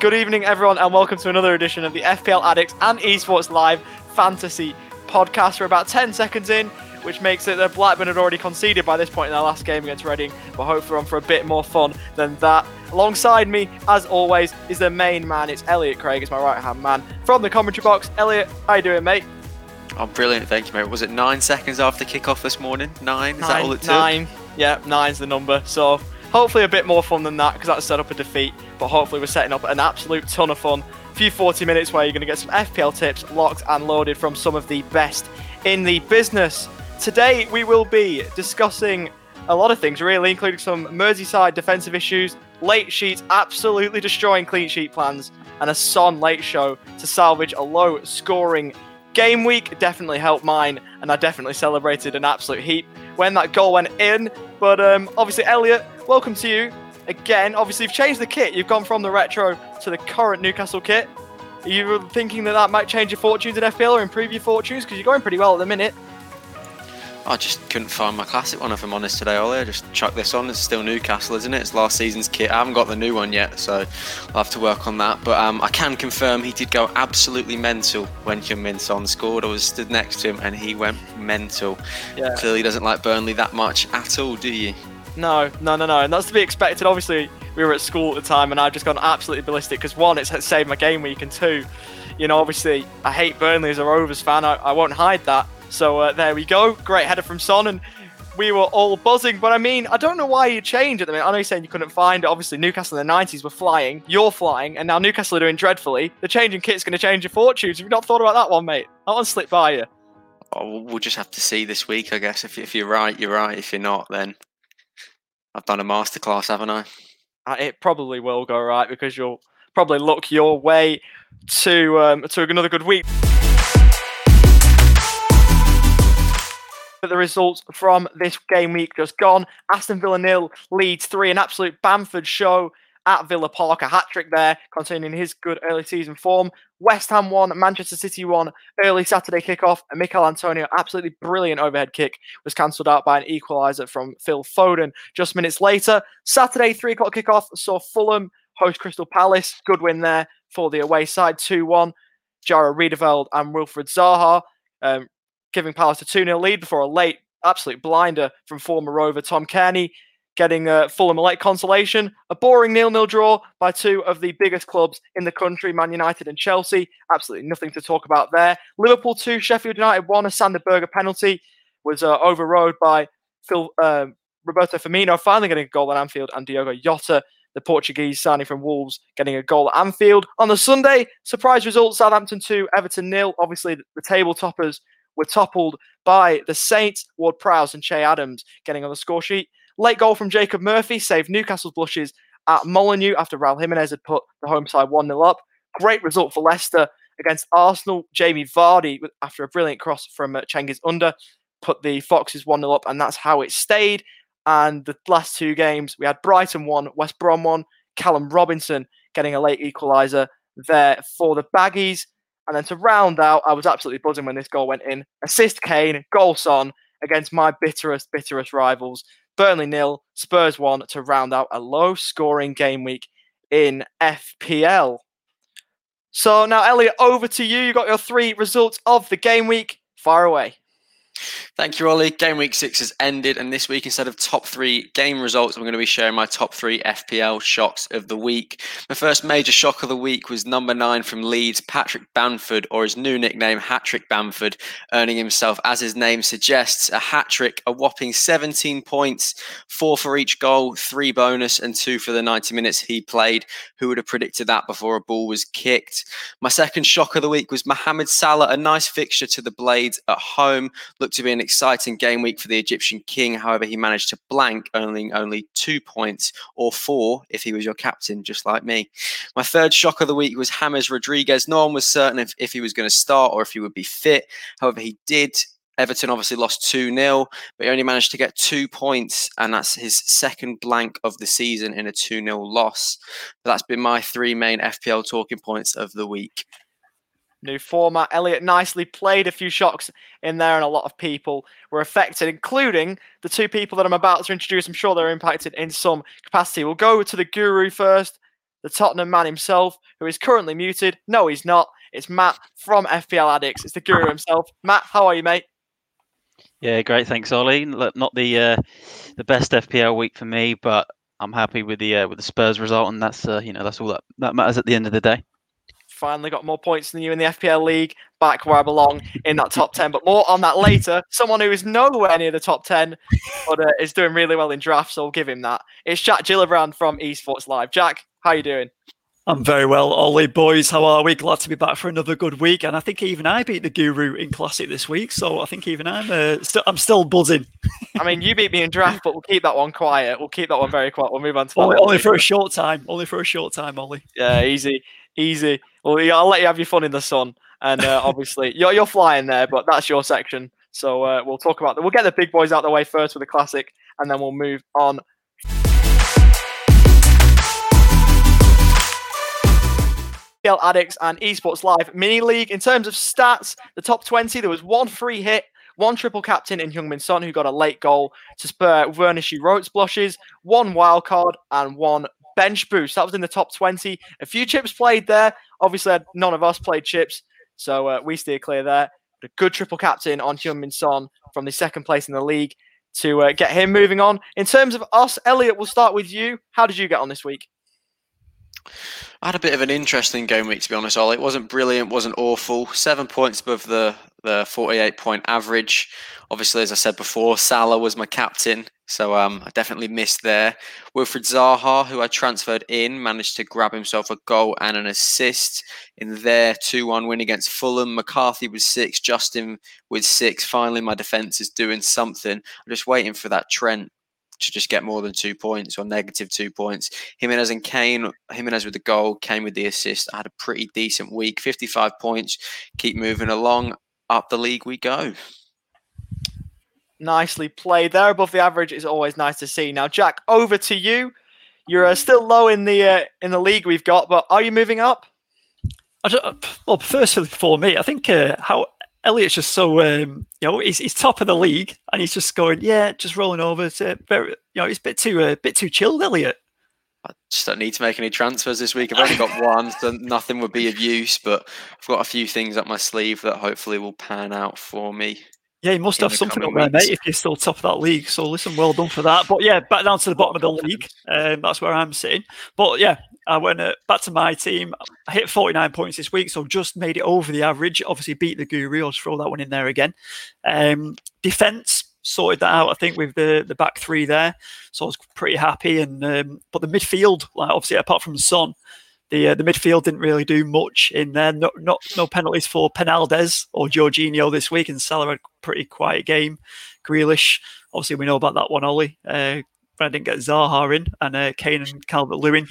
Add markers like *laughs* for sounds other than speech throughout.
Good evening, everyone, and welcome to another edition of the FPL Addicts and Esports Live Fantasy Podcast. We're about 10 seconds in, which makes it that Blackburn had already conceded by this point in their last game against Reading. But hopefully, we're on for a bit more fun than that. Alongside me, as always, is the main man. It's Elliot Craig. It's my right hand man from the commentary box. Elliot, how you doing, mate? Oh, brilliant! Thank you, mate. Was it nine seconds after kickoff this morning? Nine? Is that all it took? Nine. Yeah, nine's the number. So hopefully a bit more fun than that because that set up a defeat. But hopefully we're setting up an absolute ton of fun. A few 40 minutes where you're going to get some FPL tips locked and loaded from some of the best in the business. Today we will be discussing a lot of things, really, including some Merseyside defensive issues, late sheets absolutely destroying clean sheet plans, and a Son late show to salvage a low scoring game week. Definitely helped mine, and I definitely celebrated an absolute heap when that goal went in. But um, obviously, Elliot, welcome to you again. Obviously, you've changed the kit. You've gone from the retro to the current Newcastle kit. Are you thinking that that might change your fortunes in FPL or improve your fortunes? Because you're going pretty well at the minute. I just couldn't find my classic one, if I'm honest, today, Ollie. I just chucked this on. It's still Newcastle, isn't it? It's last season's kit. I haven't got the new one yet, so I'll have to work on that. But um, I can confirm he did go absolutely mental when Heung-min Son scored. I was stood next to him and he went mental. Yeah. Clearly doesn't like Burnley that much at all, do you? No, no, no, no. And that's to be expected. Obviously, we were at school at the time and I've just gone absolutely ballistic because one, it's saved my game week, and two, you know, obviously, I hate Burnley as a Rovers fan. I, I won't hide that. So uh, there we go. Great header from Son, and we were all buzzing. But I mean, I don't know why you changed at the minute. I know you're saying you couldn't find it. Obviously, Newcastle in the 90s were flying. You're flying, and now Newcastle are doing dreadfully. The changing kit's going to change your fortunes. Have you not thought about that one, mate? That one slipped by you. Oh, we'll just have to see this week, I guess. If, if you're right, you're right. If you're not, then I've done a masterclass, haven't I? Uh, it probably will go right because you'll probably look your way to um, to another good week. But the results from this game week just gone. Aston Villa nil, Leeds three, an absolute Bamford show at Villa Park, a hat trick there, continuing his good early season form. West Ham won, Manchester City won, early Saturday kickoff, and Michail Antonio, absolutely brilliant overhead kick, was cancelled out by an equaliser from Phil Foden. Just minutes later, Saturday three o'clock kickoff saw Fulham host Crystal Palace, good win there for the away side, two one. Jairo Riedewald and Wilfried Zaha um, giving Palace a 2 0 lead before a late, absolute blinder from former Rover Tom Cairney, getting uh, Fulham a late consolation. A boring nil nil draw by two of the biggest clubs in the country, Man United and Chelsea. Absolutely nothing to talk about there. Liverpool 2, Sheffield United 1, a Sander Berge penalty was uh, overrode by Phil uh, Roberto Firmino, finally getting a goal at Anfield, and Diogo Jota the Portuguese signing from Wolves getting a goal at Anfield. On the Sunday, surprise result Southampton 2, Everton nil. Obviously, the table toppers were toppled by the Saints, Ward Prowse and Che Adams getting on the score sheet. Late goal from Jacob Murphy saved Newcastle's blushes at Molineux after Raul Jimenez had put the home side 1 0 up. Great result for Leicester against Arsenal. Jamie Vardy, after a brilliant cross from uh, Under, put the Foxes 1 0 up, and that's how it stayed. And the last two games, we had Brighton 1, West Brom 1, Callum Robinson getting a late equaliser there for the Baggies. And then to round out, I was absolutely buzzing when this goal went in. Assist Kane, goal Son against my bitterest, bitterest rivals. Burnley nil, Spurs one to round out a low scoring game week in FPL. So now, Elliot, over to you. You got your three results of the game week. Fire away. Thank you, Ollie. Game week six has ended, and this week, instead of top three game results, I'm going to be sharing my top three FPL shocks of the week. My first major shock of the week was number nine from Leeds, Patrick Bamford, or his new nickname, Hattrick Bamford, earning himself, as his name suggests, a hat trick, a whopping 17 points, four for each goal, three bonus, and two for the 90 minutes he played. Who would have predicted that before a ball was kicked? My second shock of the week was Mohamed Salah, a nice fixture to the Blades at home. Looked to be an exciting game week for the Egyptian king. However, he managed to blank only only two points or four if he was your captain, just like me. My third shock of the week was James Rodriguez. No one was certain if, if he was going to start or if he would be fit. However, he did. Everton obviously lost 2 0, but he only managed to get two points, and that's his second blank of the season in a 2 0 loss. But that's been my three main FPL talking points of the week. New format. Elliot nicely played a few shocks in there, and a lot of people were affected, including the two people that I'm about to introduce. I'm sure they're impacted in some capacity. We'll go to the guru first. the Tottenham man himself, who is currently muted. No, he's not. It's Matt from FPL Addicts. It's the guru himself. Matt, how are you, mate? Yeah, great. Thanks, Ollie. Not the uh, the best FPL week for me, but I'm happy with the uh, with the Spurs result, and that's uh, you know that's all that that matters at the end of the day. Finally got more points than you in the FPL league, back where I belong in that top ten. But more on that later. Someone who is nowhere near the top ten, but uh, is doing really well in drafts, so I'll give him that. It's Jack Gillibrand from Esports Live. Jack, how you doing? I'm very well, Ollie. Boys, how are we? Glad to be back for another good week. And I think even I beat the Guru in Classic this week, so I think even I'm uh, st- I'm still buzzing. I mean, you beat me in draft, but we'll keep that one quiet. We'll keep that one very quiet. We'll move on to only, only for a short time. Only for a short time, Ollie. Yeah, easy, easy. Well, yeah, I'll let you have your fun in the sun, and uh, obviously *laughs* you're you're flying there, but that's your section. So uh, we'll talk about that. We'll get the big boys out the way first with the classic, and then we'll move on FPL Addicts and Esports Live Mini League. In terms of stats, the top 20, there was one free hit, one triple captain in Heung-min Son, who got a late goal to spur Wernische Rotes blushes, one wild card, and one bench boost. That was in the top 20. A few chips played there. Obviously, none of us played chips, so uh, we steer clear there. But a good triple captain on Heung-min Son from the second place in the league to uh, get him moving on. In terms of us, Elliot, we'll start with you. How did you get on this week? I had a bit of an interesting game week to be honest. All it wasn't brilliant, wasn't awful. Seven points above the the forty eight point average. Obviously, as I said before, Salah was my captain, so um, I definitely missed there. Wilfried Zaha, who I transferred in, managed to grab himself a goal and an assist in their two one win against Fulham. McCarthy was six, Justin with six. Finally, my defence is doing something. I'm just waiting for that Trent to just get more than two points or negative two points. Jimenez and Kane, Jimenez with the goal, Kane with the assist. I had a pretty decent week, 55 points. Keep moving along. Up the league we go. Nicely played there above the average is always nice to see. Now, Jack, over to you. You're uh, still low in the uh, in the league we've got, but are you moving up? well, firstly, for me, I think uh, how Elliot's just so um, you know he's, he's top of the league and he's just going yeah just rolling over. It's very you know he's a bit too a uh, bit too chilled, Elliot. I just don't need to make any transfers this week. I've only got one, so nothing would be of use. But I've got a few things up my sleeve that hopefully will pan out for me. Yeah, you must have something up there, mate, if you're still top of that league. So listen, well done for that. But yeah, back down to the bottom of the league. Um, that's where I'm sitting. But yeah, I went uh, back to my team. I hit 49 points this week, so just made it over the average. Obviously, beat the Guru. I'll throw that one in there again. Um, defense sorted that out, I think, with the the back three there. So I was pretty happy. And um, but the midfield, like obviously, apart from Son, the uh, the midfield didn't really do much in there. No, not no penalties for Penaldes or Jorginho this week, and Salah had a pretty quiet game. Grealish, obviously, we know about that one. Ollie, uh, I didn't get Zaha in, and uh, Kane and Calvert Lewin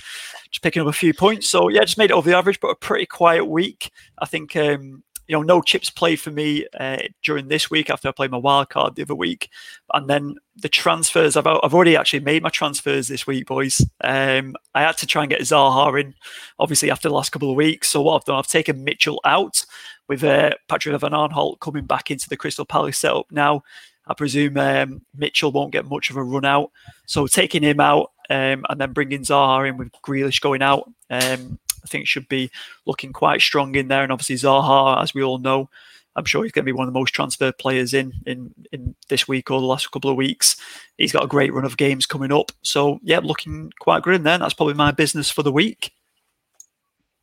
just picking up a few points. So yeah, just made it over the average, but a pretty quiet week. I think um, you know no chips played for me uh, during this week after I played my wild card the other week, and then the transfers. I've I've already actually made my transfers this week, boys. Um, I had to try and get Zaha in, obviously after the last couple of weeks. So what I've done, I've taken Mitchell out with uh, Patrick Van Aanholt coming back into the Crystal Palace setup now. I presume um, Mitchell won't get much of a run out. So taking him out um, and then bringing Zaha in with Grealish going out, um, I think should be looking quite strong in there. And obviously Zaha, as we all know, I'm sure he's going to be one of the most transferred players in in in this week or the last couple of weeks. He's got a great run of games coming up. So yeah, looking quite good in there. That's probably my business for the week.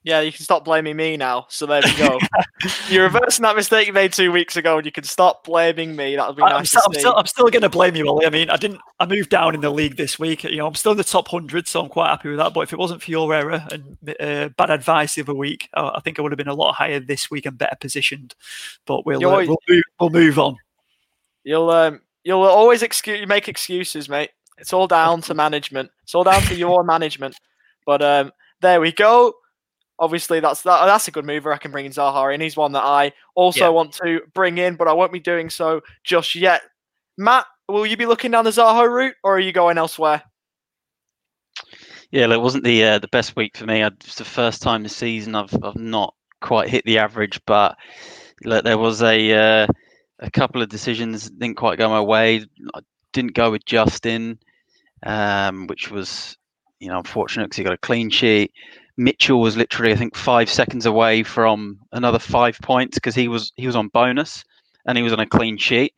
Yeah, you can stop blaming me now. So there we go. *laughs* You're reversing that mistake you made two weeks ago, and you can stop blaming me. That would be nice I'm, still, I'm still, I'm still going to blame you, Ollie. I mean, I didn't. I moved down in the league this week. You know, I'm still in the top hundred, so I'm quite happy with that. But if it wasn't for your error and uh, bad advice the other week, uh, I think I would have been a lot higher this week and better positioned. But we'll uh, we'll, move, we'll move on. You'll um you'll always excuse you make excuses, mate. It's all down to *laughs* management. It's all down to your management. But um, there we go obviously that's that, that's a good mover. I can bring in Zaha in. He's one that I also yeah. want to bring in, but I won't be doing so just yet. Matt, will you be looking down the Zaha route, or are you going elsewhere? Yeah, it wasn't the uh, the best week for me. It's the first time this season I've I've not quite hit the average, but look, there was a uh, a couple of decisions didn't quite go my way. I didn't go with Justin, um, which was you know, unfortunate because he got a clean sheet. Mitchell was literally, I think, five seconds away from another five points because he was he was on bonus and he was on a clean sheet.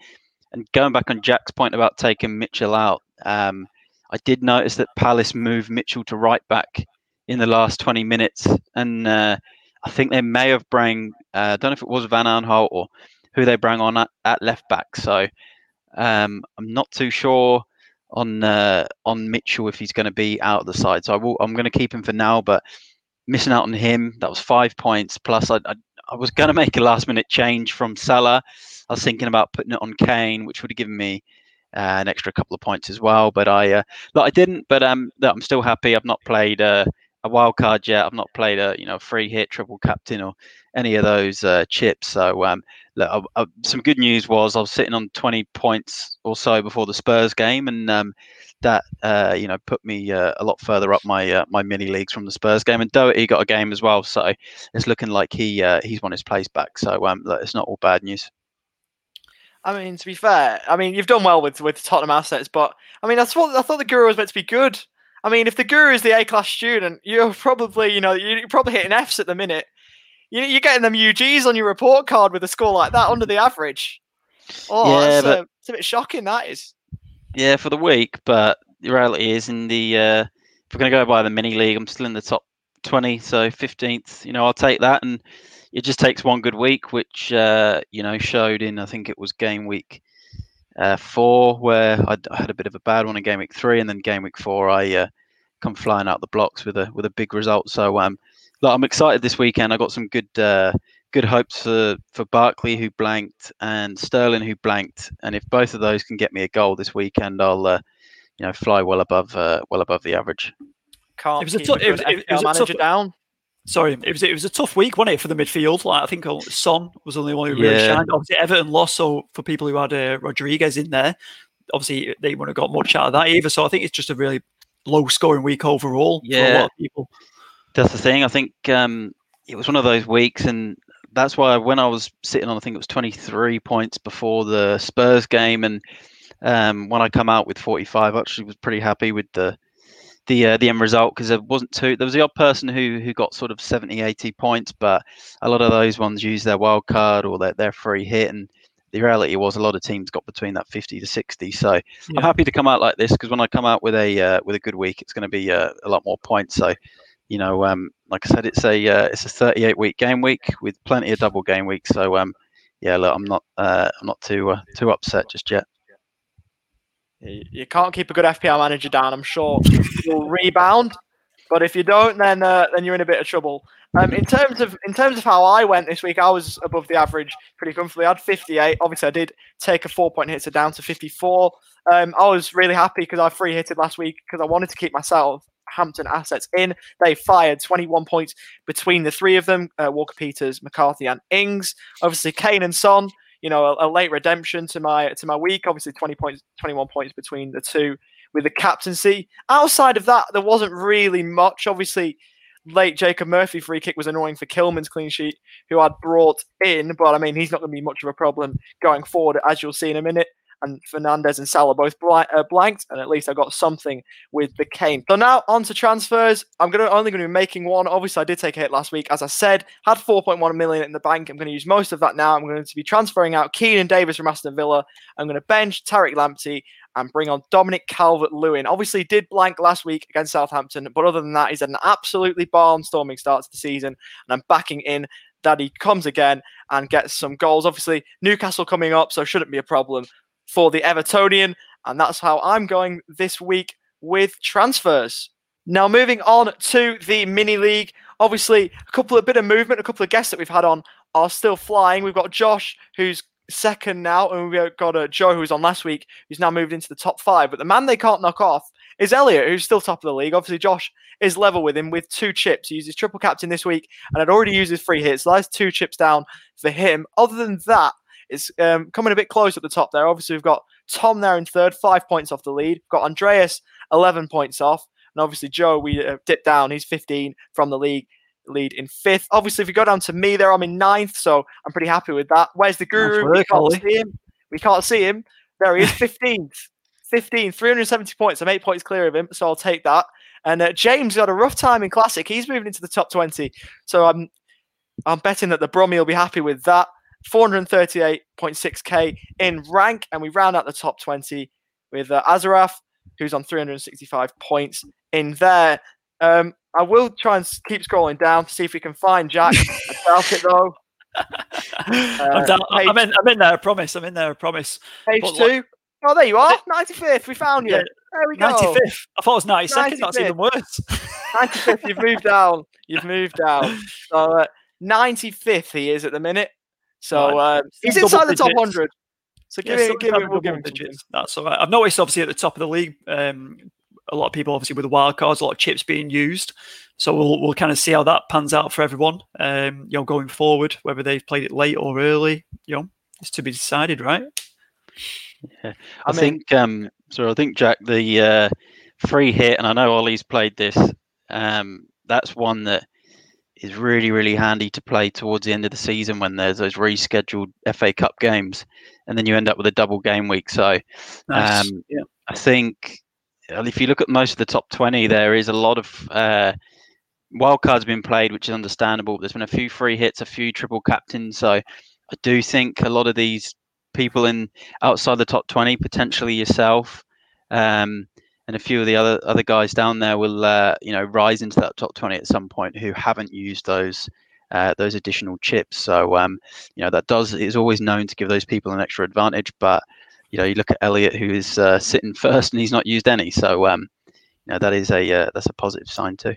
And going back on Jack's point about taking Mitchell out, um, I did notice that Palace moved Mitchell to right back in the last 20 minutes, and uh, I think they may have bring uh, I don't know if it was Van Aanholt or who they bring on at, at left back. So um, I'm not too sure on uh, on Mitchell if he's going to be out of the side. So I will, I'm going to keep him for now, but missing out on him, that was five points. Plus, I, I, I was going *laughs* to make a last minute change from Salah. I was thinking about putting it on Kane, which would have given me uh, an extra couple of points as well. But I, uh, look, I didn't. But um, I'm still happy. I've not played uh, a wild card yet. I've not played a you know free hit, triple captain, or any of those uh, chips. So um, look, I, I, some good news was I was sitting on 20 points or so before the Spurs game, and um, that uh, you know put me uh, a lot further up my uh, my mini leagues from the Spurs game. And Doherty got a game as well, so it's looking like he uh, he's won his place back. So um, look, it's not all bad news. I mean, to be fair, I mean you've done well with with Tottenham assets, but I mean that's what I thought the Guru was meant to be good. I mean, if the Guru is the A class student, you're probably you know you're probably hitting Fs at the minute. You're getting them UGs on your report card with a score like that under the average. Oh, yeah, but, uh, it's a bit shocking. That is. Yeah, for the week, but the reality is in the uh, if we're going to go by the mini league, I'm still in the top 20, so 15th. You know, I'll take that, and it just takes one good week, which uh, you know showed in I think it was game week uh, four where I, I, had a bit of a bad one in game week three, and then game week four I uh, come flying out the blocks with a with a big result. So um, look, I'm excited this weekend. I got some good uh, good hopes for for Barkley who blanked and Sterling who blanked, and if both of those can get me a goal this weekend, I'll uh, you know fly well above uh, well above the average. Can't it was a, t- it was, it was a tough, down. Sorry, it was it was a tough week, wasn't it, for the midfield? Like I think Son was the only one who really yeah. shined. Obviously, Everton lost, so for people who had uh, Rodriguez in there, obviously they wouldn't have got much out of that either. So I think it's just a really low scoring week overall yeah. for a lot of people. That's the thing. I think um, it was one of those weeks, and that's why when I was sitting on, I think it was 23 points before the Spurs game, and um, when I come out with 45, I actually was pretty happy with the the uh, the end result because there wasn't too. There was the odd person who who got sort of 70, 80 points, but a lot of those ones use their wild card or their, their free hit, and the reality was a lot of teams got between that 50 to 60 so yeah. i'm happy to come out like this because when i come out with a uh, with a good week it's going to be uh, a lot more points so you know, um, like I said, it's a uh, it's a 38 week game week with plenty of double game weeks. So um, yeah, look, I'm not uh, I'm not too uh, too upset just yet. You can't keep a good FPL manager down. I'm sure you'll rebound, but if you don't, then uh, then you're in a bit of trouble. Um, in terms of in terms of how I went this week, I was above the average pretty comfortably. I had 58. Obviously, I did take a four point hit to down to 54. Um, I was really happy because I free hitted last week because I wanted to keep myself Hampton assets in. They fired 21 points between the three of them uh, Walker Peters, McCarthy, and Ings. Obviously, Kane and Son, you know, a, a, late redemption to my to my week. Obviously, 20 points, 21 points between the two with the captaincy. Outside of that, there wasn't really much. Obviously, late Jacob Murphy free kick was annoying for Kilman's clean sheet, who I'd brought in, but I mean, he's not going to be much of a problem going forward, as you'll see in a minute and Fernandez and Salah both uh, blanked, and at least I got something with the Kane. So now on to transfers. I'm gonna only going to be making one. Obviously, I did take a hit last week, as I said. Had 4.1 million in the bank. I'm going to use most of that now. I'm going to be transferring out Keinan Davis from Aston Villa. I'm going to bench Tariq Lamptey and bring on Dominic Calvert-Lewin. Obviously, did blank last week against Southampton, but other than that, he's had an absolutely barnstorming start to the season, and I'm backing in that he comes again and gets some goals. Obviously, Newcastle coming up, so shouldn't be a problem for the Evertonian. And that's how I'm going this week with transfers. Now, moving on to the mini league. Obviously, a couple of bit of movement, a couple of guests that we've had on are still flying. We've got Josh, who's second now, and we've got uh, Joe, who was on last week, who's now moved into the top five. But the man they can't knock off is Elliot, who's still top of the league. Obviously, Josh is level with him with two chips. He uses triple captain this week, and had already used his free hits. So that's two chips down for him. Other than that, it's um, coming a bit close at the top there. Obviously, we've got Tom there in third, five points off the lead. We've got Andreas, 11 points off. And obviously, Joe, we uh, dipped down. He's 15 from the league lead in fifth. Obviously, if you go down to me there, I'm in ninth, so I'm pretty happy with that. Where's the guru? Work, we can't Ollie. see him. We can't see him. There he is, *laughs* 15th. 15, 370 points. I'm eight points clear of him, so I'll take that. And uh, James got a rough time in Classic. He's moving into the top 20. So I'm I'm betting that the Brummy will be happy with that. 438.6k in rank. And we round out the top 20 with uh, Azaraf, who's on 365 points in there. Um, I will try and keep scrolling down to see if we can find Jack. *laughs* I doubt it though. I'm, down, page, I'm, in, I'm in there, I promise. I'm in there, I promise. Page but two. oh, there you are. 95th. We found you. Yeah. There we go. 95th. I thought it was 92nd. 95th. That's even worse. 95th. You've moved down. You've moved down. *laughs* So uh, 95th he is at the minute. So uh, he's inside the top 100. So give yeah, it, give it, we'll give him digits. That's all right. I've noticed, obviously, at the top of the league, um, a lot of people, obviously, with the wild cards, a lot of chips being used. So we'll we'll kind of see how that pans out for everyone. Um, you know, going forward, whether they've played it late or early, you know, it's to be decided, right? Yeah, I, I mean, think. Um, so I think Jack, the uh, free hit, and I know Ollie's played this. Um, that's one that is really really handy to play towards the end of the season when there's those rescheduled FA Cup games, and then you end up with a double game week. So, nice. um, yeah. I think if you look at most of the top twenty, there is a lot of uh, wildcards being played, which is understandable. There's been a few free hits, a few triple captains. So, I do think a lot of these people in outside the top twenty, potentially yourself. Um, and a few of the other other guys down there will uh, you know rise into that top 20 at some point who haven't used those uh, those additional chips so um, you know that does is always known to give those people an extra advantage but you know you look at Elliot who is uh, sitting *laughs* first and he's not used any so um, you know that is a uh, that's a positive sign too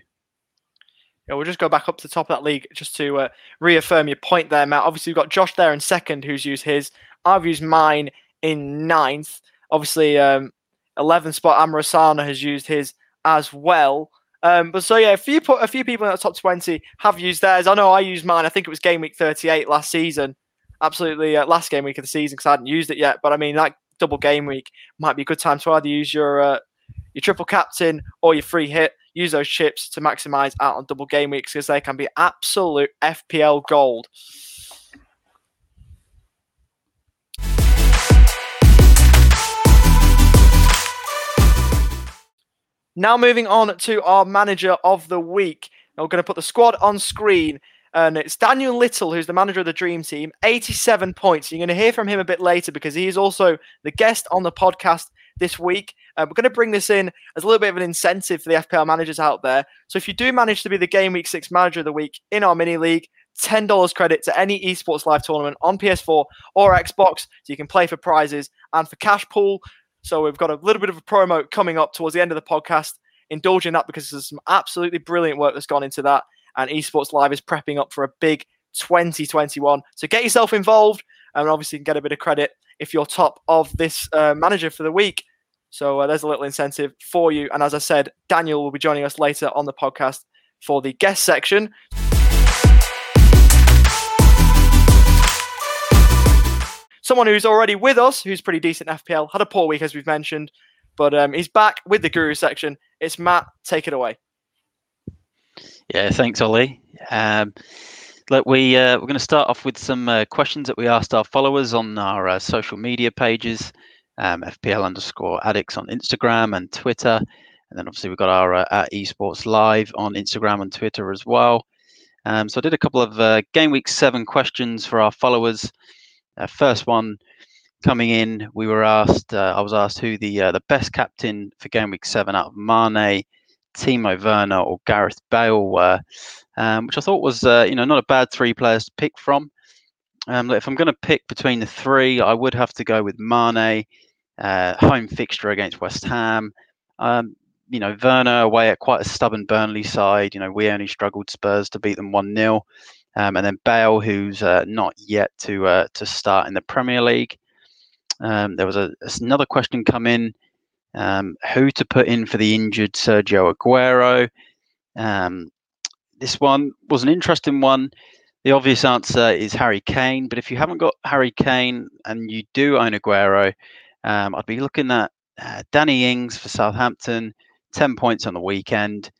yeah, we'll just go back up to the top of that league just to uh, reaffirm your point there, Matt. Obviously, we've got Josh there in second, who's used his. I've used mine in ninth. Obviously, um, 11th spot, Amrasana has used his as well. Um, but so yeah, a few a few people in the top 20 have used theirs. I know I used mine. I think it was game week 38 last season. Absolutely, uh, last game week of the season because I hadn't used it yet. But I mean, that double game week might be a good time to either use your uh, your triple captain or your free hit. Use those chips to maximize out on double game weeks because they can be absolute FPL gold. Now moving on to our manager of the week. Now we're going to put the squad on screen. And it's Daniel Little, who's the manager of the Dream Team, 87 points. You're going to hear from him a bit later because he is also the guest on the podcast this week. Uh, we're going to bring this in as a little bit of an incentive for the FPL managers out there. So if you do manage to be the Game Week 6 Manager of the Week in our mini league, $10 credit to any esports live tournament on PS4 or Xbox. So you can play for prizes and for cash pool. So we've got a little bit of a promo coming up towards the end of the podcast. Indulge in that because there's some absolutely brilliant work that's gone into that. And Esports Live is prepping up for a big 2021. So get yourself involved and obviously you can get a bit of credit if you're top of this uh, manager for the week. So uh, there's a little incentive for you. And as I said, Daniel will be joining us later on the podcast for the guest section. Someone who's already with us, who's pretty decent FPL, had a poor week as we've mentioned, but um, he's back with the Guru section. It's Matt. Take it away. Yeah, thanks, Ollie. Um, look, we uh, we're going to start off with some uh, questions that we asked our followers on our uh, social media pages, um, FPL underscore addicts on Instagram and Twitter, and then obviously we've got our uh, at esports live on Instagram and Twitter as well. Um, so I did a couple of uh, game week seven questions for our followers. Uh, first one coming in, we were asked. Uh, I was asked who the uh, the best captain for game week seven out of Mane, Timo Werner, or Gareth Bale were, um, which I thought was uh, you know not a bad three players to pick from. Um, if I'm going to pick between the three, I would have to go with Mane, uh, home fixture against West Ham. Um, you know, Werner away at quite a stubborn Burnley side. You know, we only struggled Spurs to beat them 1 0. Um, and then Bale, who's uh, not yet to uh, to start in the Premier League. Um, there was a, another question come in: um, who to put in for the injured Sergio Aguero? Um, this one was an interesting one. The obvious answer is Harry Kane, but if you haven't got Harry Kane and you do own Aguero, um, I'd be looking at uh, Danny Ings for Southampton, ten points on the weekend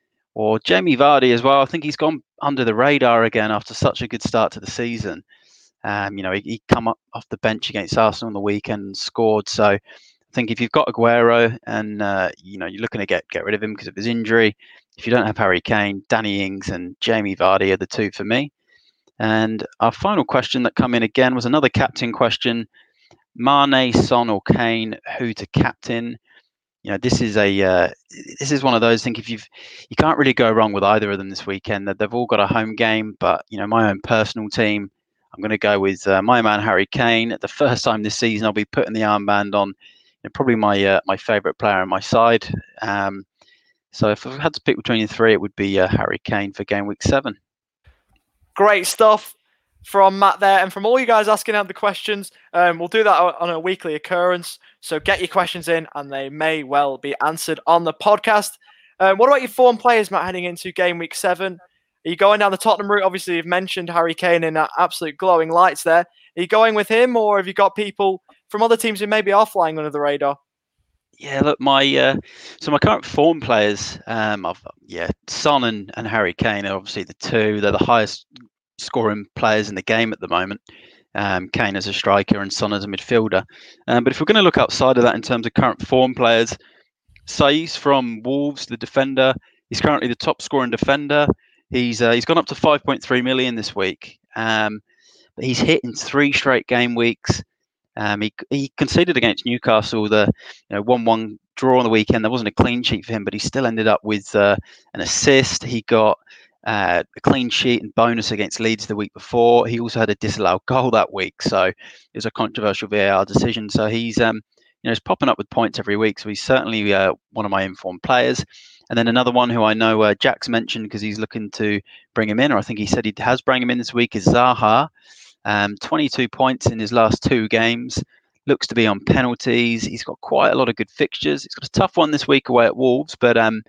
or Jamie Vardy as well. I think he's gone under the radar again after such a good start to the season. Um, you know, he, he come up off the bench against Arsenal on the weekend and scored. So I think if you've got Aguero and uh, you know you're looking to get get rid of him because of his injury, if you don't have Harry Kane, Danny Ings and Jamie Vardy are the two for me. And our final question that come in again was another captain question. Mane, Son, or Kane, who to captain? You know, this is a uh, this is one of those. I think if you've you can't really go wrong with either of them this weekend. That they've all got a home game, but you know, my own personal team, I'm going to go with uh, my man Harry Kane. The first time this season, I'll be putting the armband on. You know, probably my uh, my favourite player on my side. Um, so if I had to pick between the three, it would be uh, Harry Kane for game week seven. Great stuff from Matt there, and from all you guys asking out the questions. Um, we'll do that on a weekly occurrence. So get your questions in, and they may well be answered on the podcast. Um, what about your form players, Matt, heading into game week seven? Are you going down the Tottenham route? Obviously, you've mentioned Harry Kane in absolute glowing lights there. Are you going with him, or have you got people from other teams who maybe are flying under the radar? Yeah, look, my uh, so my current form players, um, I've, yeah, Son and, and Harry Kane are obviously the two. They're the highest scoring players in the game at the moment. Um, Kane as a striker and Son as a midfielder. Um, but if we're going to look outside of that in terms of current form players, Saiss from Wolves, the defender, he's currently the top scoring defender. He's uh, he's gone up to 5.3 million this week. Um, but he's hit in three straight game weeks. Um, he, he conceded against Newcastle the you know one one draw on the weekend. There wasn't a clean sheet for him, but he still ended up with uh, an assist. He got uh, a clean sheet and bonus against Leeds the week before. He also had a disallowed goal that week, so it was a controversial VAR decision. So he's um, you know he's popping up with points every week. So he's certainly uh, one of my informed players. And then another one who I know uh, Jack's mentioned because he's looking to bring him in, or I think he said he has bring him in this week, is Zaha. Um, 22 points in his last two games. Looks to be on penalties. He's got quite a lot of good fixtures. He's got a tough one this week away at Wolves, but um,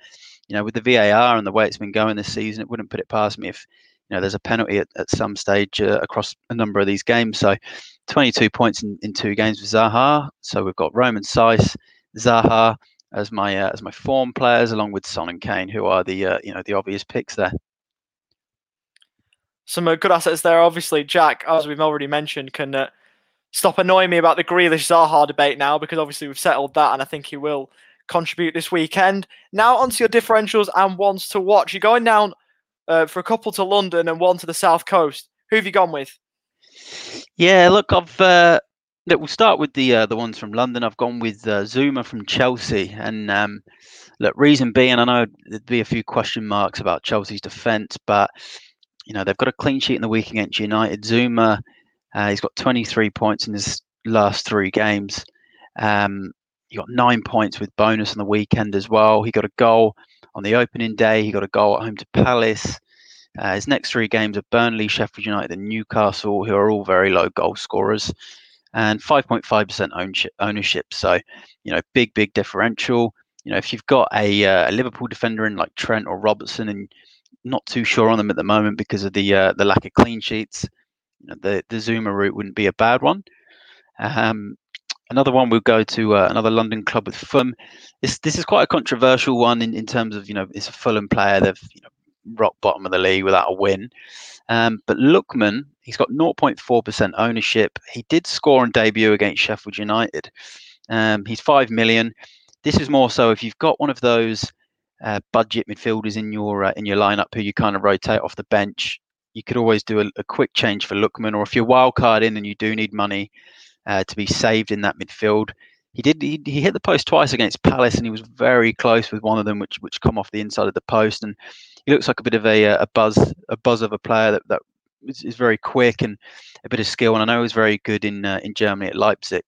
you know, with the VAR and the way it's been going this season, it wouldn't put it past me if you know there's a penalty at, at some stage uh, across a number of these games. So, 22 points in, in two games with Zaha. So we've got Romain Saiss, Zaha as my uh, as my form players, along with Son and Kane, who are the uh, you know the obvious picks there some uh, good assets there. Obviously, Jack, as we've already mentioned, can uh, stop annoying me about the Grealish Zaha debate now because obviously we've settled that, and I think he will contribute this weekend. Now onto your differentials and ones to watch. You're going down uh, for a couple to London and one to the south coast. Who have you gone with? Yeah, look, I've uh, look, we'll start with the uh, the ones from London. I've gone with uh, Zouma from Chelsea, and um, look, reason being, I know there'd be a few question marks about Chelsea's defence, but you know, they've got a clean sheet in the week against United. Zouma, uh, he's got 23 points in his last three games. Um, he got nine points with bonus on the weekend as well. He got a goal on the opening day. He got a goal at home to Palace. Uh, his next three games are Burnley, Sheffield United, and Newcastle, who are all very low goal scorers, and 5.5% ownership. So, you know, big, big differential. You know, if you've got a, uh, a Liverpool defender in like Trent or Robertson, and not too sure on them at the moment because of the uh, the lack of clean sheets. You know, the the Zouma route wouldn't be a bad one. Um, another one we'll go to uh, another London club with Fulham. This this is quite a controversial one in, in terms of you know it's a Fulham player. They've you know, rock bottom of the league without a win. Um, but Lookman, he's got 0.4% ownership. He did score on debut against Sheffield United. Um, he's five million. This is more so if you've got one of those uh, budget midfielders in your uh, in your lineup who you kind of rotate off the bench. You could always do a, a quick change for Lookman, or if you're wild card in and you do need money uh, to be saved in that midfield. He did. He, he hit the post twice against Palace, and he was very close with one of them, which which come off the inside of the post. And he looks like a bit of a a buzz a buzz of a player that that is, is very quick and a bit of skill. And I know he's very good in uh, in Germany at Leipzig.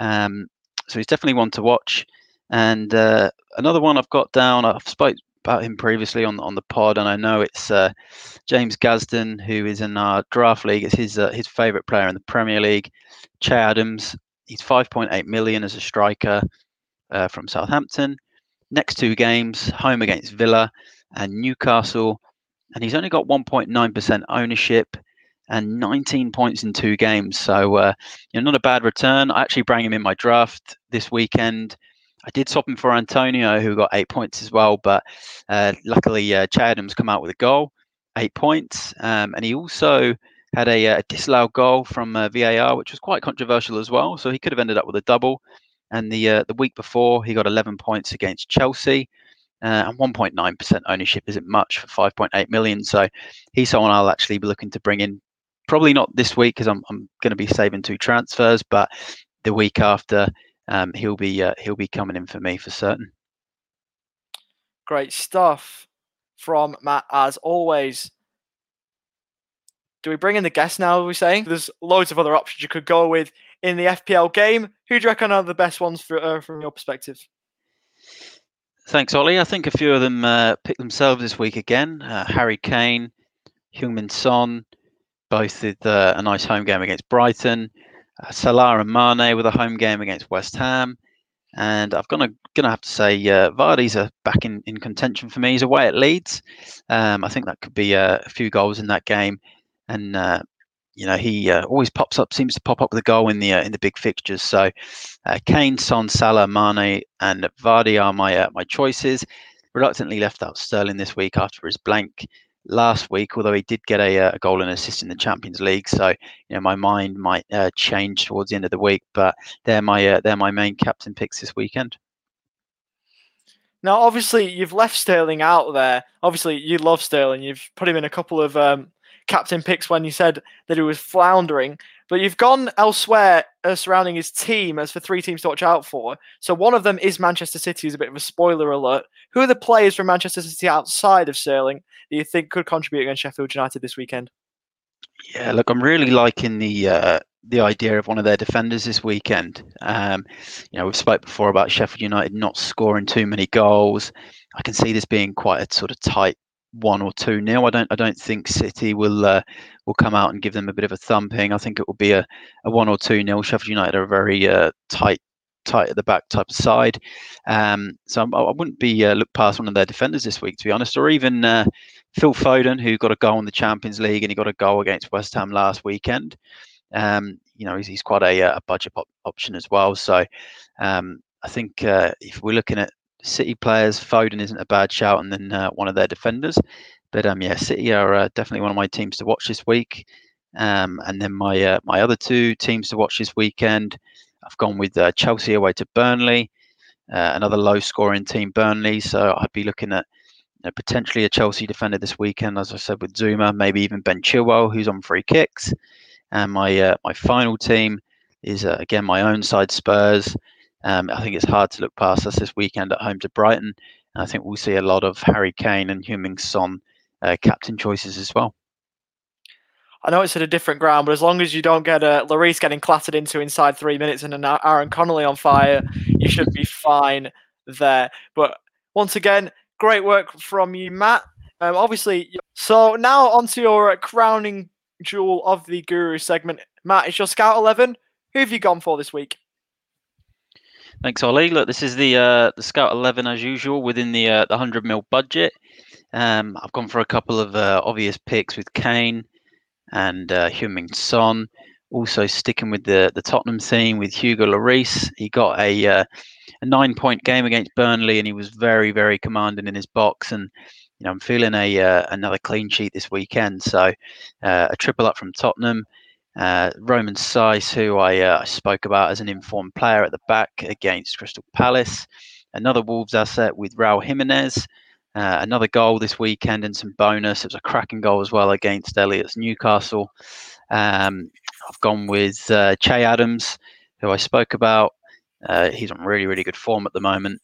Um, so he's definitely one to watch. And uh, another one I've got down, I've spoke about him previously on on the pod, and I know it's uh, James Gazden who is in our draft league. It's his uh, his favourite player in the Premier League. Che Adams, he's 5.8 million as a striker uh, from Southampton. Next two games, home against Villa and Newcastle, and he's only got 1.9% ownership and 19 points in two games. So, uh, you know, not a bad return. I actually bring him in my draft this weekend. I did swap him for Antonio, who got eight points as well, but uh, luckily uh, Chadham's come out with a goal, eight points, um, and he also had a, uh, a disallowed goal from uh, VAR, which was quite controversial as well. So he could have ended up with a double. And the uh, the week before, he got 11 points against Chelsea. uh, and 1.9% ownership isn't much for 5.8 million. So he's someone I'll actually be looking to bring in. Probably not this week because I'm, I'm going to be saving two transfers, but the week after um, he'll be uh, he'll be coming in for me for certain. Great stuff from Matt as always. Do we bring in the guest now? Are we saying there's loads of other options you could go with in the FPL game? Who do you reckon are the best ones for, uh, from your perspective? Thanks, Ollie. I think a few of them uh, picked themselves this week again. Uh, Harry Kane, Heung-min Son, both with uh, a nice home game against Brighton. Uh, Salah and Mane with a home game against West Ham. And I'm gonna gonna have to say uh, Vardy's a back in, in contention for me. He's away at Leeds. Um, I think that could be a, a few goals in that game. And uh, you know he uh, always pops up, seems to pop up with a goal in the uh, in the big fixtures. So uh, Kane, Son, Salah, Mane, and Vardy are my uh, my choices. Reluctantly left out Sterling this week after his blank last week, although he did get a, uh, a goal and assist in the Champions League. So you know my mind might uh, change towards the end of the week, but they're my they're my main captain picks this weekend. Now, obviously, you've left Sterling out there. Obviously, you love Sterling. You've put him in a couple of um, captain picks when you said that he was floundering. But you've gone elsewhere uh, surrounding his team as for three teams to watch out for. So one of them is Manchester City, is a bit of a spoiler alert. Who are the players from Manchester City outside of Sterling that you think could contribute against Sheffield United this weekend? Yeah, look, I'm really liking the uh, the idea of one of their defenders this weekend. Um, you know, we've spoke before about Sheffield United not scoring too many goals. I can see this being quite a sort of tight one or two nil. I don't I don't think City will uh, will come out and give them a bit of a thumping. I think it will be a, a one or two nil. Sheffield United are a very uh, tight tight at the back type of side. Um, so I would not be uh, look past one of their defenders this week, to be honest, or even uh, Phil Foden, who got a goal in the Champions League and he got a goal against West Ham last weekend. Um, you know, he's, he's quite a, uh, a budget op- option as well. So um, I think uh, if we're looking at City players, Foden isn't a bad shout, and then uh, one of their defenders. But um, yeah, City are uh, definitely one of my teams to watch this week. Um, and then my uh, my other two teams to watch this weekend, I've gone with uh, Chelsea away to Burnley, uh, another low scoring team, Burnley. So I'd be looking at you know, potentially a Chelsea defender this weekend, as I said with Zouma, maybe even Ben Chilwell, who's on free kicks. And my uh, my final team is again my own side, Spurs. Um, I think it's hard to look past us this weekend at home to Brighton. I think we'll see a lot of Harry Kane and Heung-min Son uh, captain choices as well. I know it's at a different ground, but as long as you don't get a uh, getting clattered into inside three minutes and an Aaron Connolly on fire, you should be fine there. But once again, great work from you, Matt. Um, obviously, so now onto your uh, crowning jewel of the Guru segment. Matt, it's your Scout 11. Who have you gone for this week? Thanks, Ollie. Look, this is the uh, the Scout Eleven as usual within the uh, the hundred mil budget. Um, I've gone for a couple of uh, obvious picks with Kane and uh, Son. Also sticking with the the Tottenham theme with Hugo Lloris. He got a uh, a nine point game against Burnley, and he was very very commanding in his box. And you know, I'm feeling a uh, another clean sheet this weekend. So uh, a triple up from Tottenham. Uh, Romain Saïss, who I uh, spoke about as an informed player at the back against Crystal Palace. Another Wolves asset with Raul Jimenez. Uh, another goal this weekend and some bonus. It was a cracking goal as well against Elliot's Newcastle. Um, I've gone with uh, Che Adams, who I spoke about. Uh, he's on really, really good form at the moment.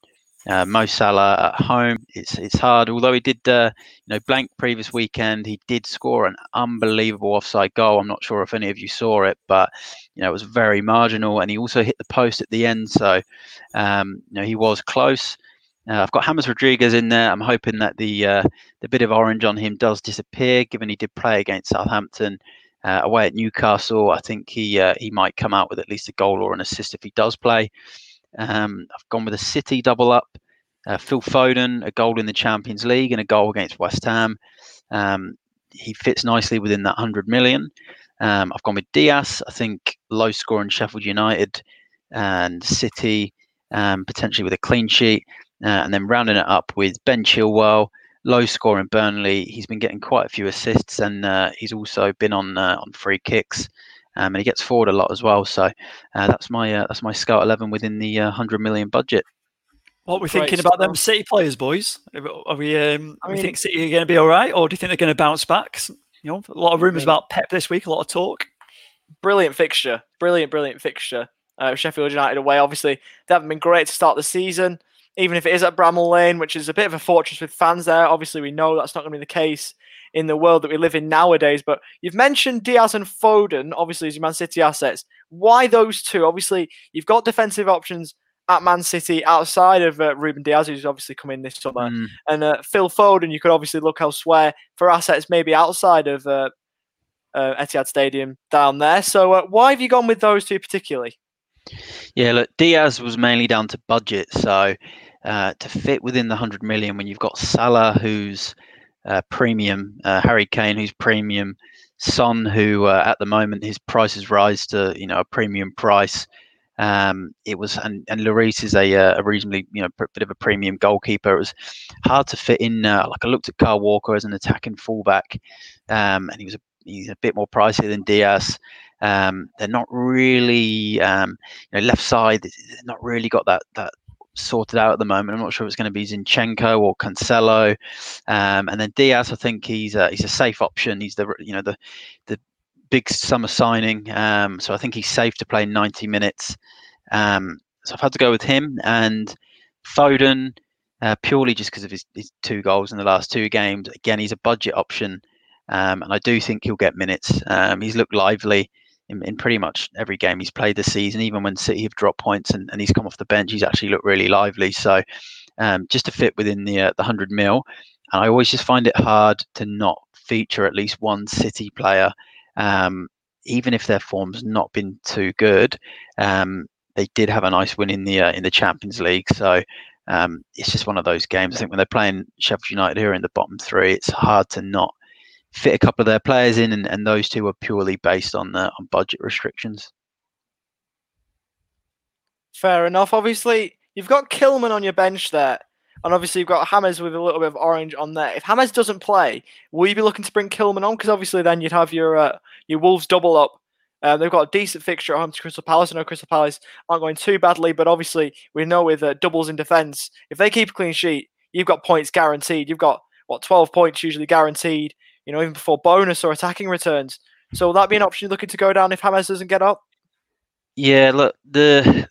Uh, Mo Salah at home, it's it's hard. Although he did, uh, you know, blank previous weekend, he did score an unbelievable offside goal. I'm not sure if any of you saw it, but you know, it was very marginal, and he also hit the post at the end. So, um, you know, he was close. Uh, I've got James Rodriguez in there. I'm hoping that the uh, the bit of orange on him does disappear, given he did play against Southampton. Uh, away at Newcastle, I think he uh, he might come out with at least a goal or an assist if he does play. Um, I've gone with a City double up. Uh, Phil Foden, a goal in the Champions League and a goal against West Ham. Um, he fits nicely within that 100 million. Um, I've gone with Dias. I think low score in Sheffield United and City, um, potentially with a clean sheet. Uh, and then rounding it up with Ben Chilwell, low score in Burnley. He's been getting quite a few assists and uh, he's also been on uh, on free kicks um, and he gets forward a lot as well. So uh, that's my uh, that's my scout eleven within the uh, hundred million budget. What we're we thinking about them City players, boys? Are we? Um, I mean, we think City are going to be all right, or do you think they're going to bounce back? You know, a lot of rumours about Pep this week, a lot of talk. Brilliant fixture, brilliant, brilliant fixture. Uh, Sheffield United away. Obviously, they haven't been great to start the season, even if it is at Bramall Lane, which is a bit of a fortress with fans there. Obviously, we know that's not going to be the case in the world that we live in nowadays. But you've mentioned Dias and Foden, obviously, as your Man City assets. Why those two? Obviously, you've got defensive options at Man City outside of uh, Ruben Dias, who's obviously come in this summer, mm. and uh, Phil Foden. You could obviously look elsewhere for assets maybe outside of uh, uh Etihad Stadium down there. So, uh, why have you gone with those two particularly? Yeah, look, Dias was mainly down to budget. So, uh, to fit within the 100 million when you've got Salah, who's premium, Harry Kane, who's premium, Son, who at the moment his prices rise to you know a premium price. Um, it was and and Lloris is a, uh, a reasonably you know bit of a premium goalkeeper. It was hard to fit in. Uh, like I looked at Kyle Walker as an attacking fullback, um, and he was a, he's a bit more pricey than Dias. Um, they're not really um, you know left side. They're not really got that that sorted out at the moment. I'm not sure if it's going to be Zinchenko or Cancelo, um, and then Dias. I think he's a, he's a safe option. He's the you know the the big summer signing, um, so I think he's safe to play 90 minutes. Um, so I've had to go with him and Foden uh, purely just because of his, his, two goals in the last two games. Again, he's a budget option, um, and I do think he'll get minutes. Um, he's looked lively in, in, pretty much every game he's played this season. Even when City have dropped points and, and he's come off the bench, he's actually looked really lively. So um, just to fit within the uh, the hundred mil, and I always just find it hard to not feature at least one City player um, even if their form's not been too good, um, they did have a nice win in the uh, in the Champions League. So um, it's just one of those games. I think when they're playing Sheffield United here in the bottom three, it's hard to not fit a couple of their players in, and, and those two are purely based on the on budget restrictions. Fair enough. Obviously, you've got Kilman on your bench there. And obviously, you've got Hammers with a little bit of orange on there. If Hammers doesn't play, will you be looking to bring Kilman on? Because obviously, then you'd have your uh, your Wolves double up. Uh, they've got a decent fixture at home to Crystal Palace. I know Crystal Palace aren't going too badly, but obviously, we know with uh, doubles in defence, if they keep a clean sheet, you've got points guaranteed. You've got, what, 12 points usually guaranteed, you know, even before bonus or attacking returns. So will that be an option you're looking to go down if James doesn't get up? Yeah, look, the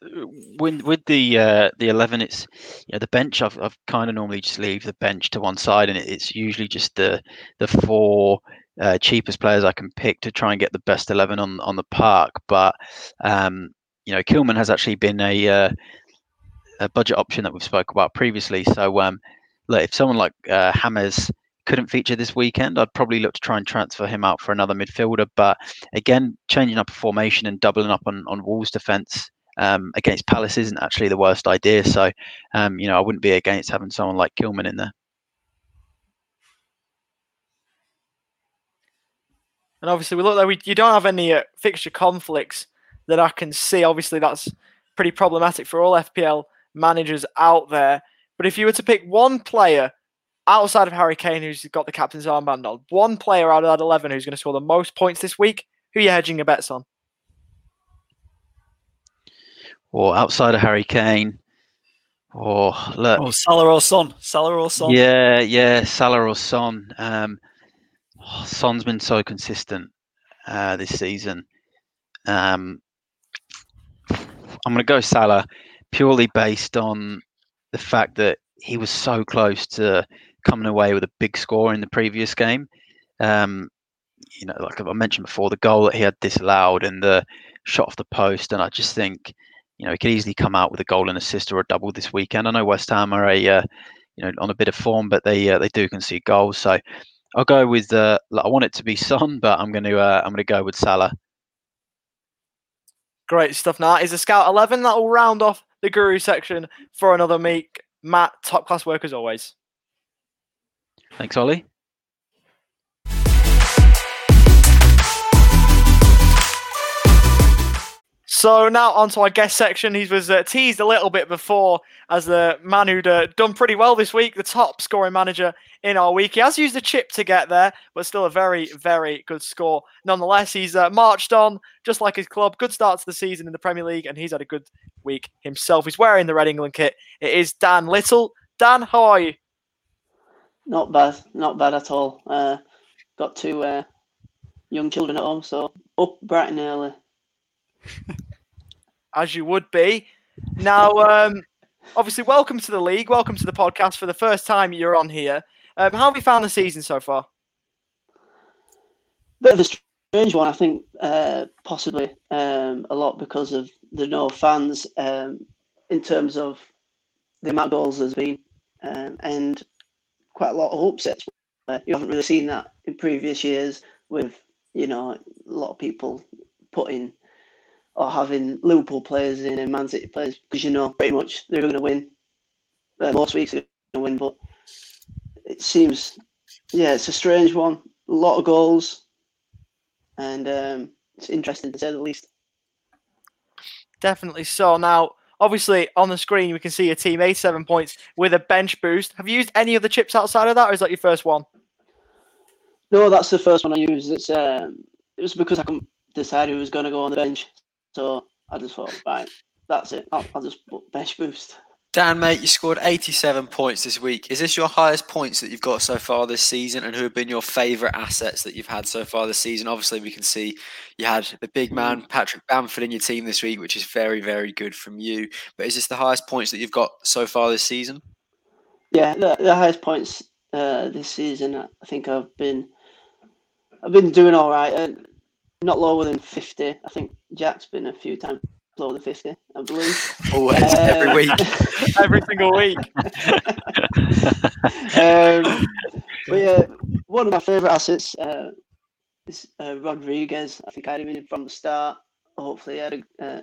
with with the uh, the eleven, it's you know the bench. I've I've kind of normally just leave the bench to one side, and it's usually just the the four uh, cheapest players I can pick to try and get the best eleven on on the park. But um, you know, Kilman has actually been a uh, a budget option that we've spoke about previously. So um, look, if someone like uh, James couldn't feature this weekend, I'd probably look to try and transfer him out for another midfielder. But again, changing up a formation and doubling up on, on Wolves' defence um, against Palace isn't actually the worst idea. So, um, you know, I wouldn't be against having someone like Kilman in there. And obviously, we look there. We, you don't have any uh, fixture conflicts that I can see. Obviously, that's pretty problematic for all FPL managers out there. But if you were to pick one player outside of Harry Kane, who's got the captain's armband on, one player out of that 11 who's going to score the most points this week, who are you hedging your bets on? Or outside of Harry Kane, or look. Oh, Salah or Son. Salah or Son. Yeah, yeah, Salah or Son. Um, oh, Son's been so consistent uh, this season. Um, I'm going to go Salah purely based on the fact that he was so close to coming away with a big score in the previous game. Um, you know, like I mentioned before, the goal that he had disallowed and the shot off the post, and I just think, you know, he could easily come out with a goal and assist or a double this weekend. I know West Ham are a, uh, you know, on a bit of form, but they uh, they do concede goals. So I'll go with. Uh, I want it to be *laughs* Son, but I'm going to uh, I'm going to go with Salah. Great stuff. Now is a scout eleven that will round off the guru section for another week. Matt, top class work as always. Thanks, Ollie. So now on to our guest section. He was uh, teased a little bit before as the man who'd uh, done pretty well this week, the top scoring manager in our week. He has used a chip to get there, but still a very, very good score. Nonetheless, he's uh, marched on just like his club. Good start to the season in the Premier League, and he's had a good week himself. He's wearing the Red England kit. It is Dan Little. Dan, how are you? Not bad, not bad at all. Uh, got two uh, young children at home, so up bright and early. *laughs* As you would be. Now, um, obviously, welcome to the league. Welcome to the podcast for the first time you're on here. Um, how have you found the season so far? Bit of a strange one, I think, uh, possibly um, a lot because of the no fans um, in terms of the amount of goals there's been um, and quite a lot of upsets. Uh, you haven't really seen that in previous years with, you know, a lot of people putting or having Liverpool players in and Man City players because you know pretty much they're going to win. Uh, most weeks they're going to win, but it seems, yeah, it's a strange one. A lot of goals, and um, it's interesting to say the least. Definitely so. Now, obviously, on the screen we can see your team 87 points with a bench boost. Have you used any of the chips outside of that, or is that your first one? No, that's the first one I used. It's um, it was because I couldn't decide who was going to go on the bench. So I just thought, right, that's it. I'll, I'll just bench boost. Dan, mate, you scored 87 points this week. Is this your highest points that you've got so far this season? And who have been your favourite assets that you've had so far this season? Obviously, we can see you had the big man, Patrick Bamford, in your team this week, which is very, very good from you. But is this the highest points that you've got so far this season? Yeah, the, the highest points uh, this season. I think I've been, I've been doing all right. Uh, not lower than 50. I think Jack's been a few times lower than 50, I believe. Always, uh, *laughs* every week. *laughs* every single week. *laughs* um, but yeah, one of my favourite assets uh, is uh, Rodriguez. I think I had him in from the start. Hopefully, I had a, uh,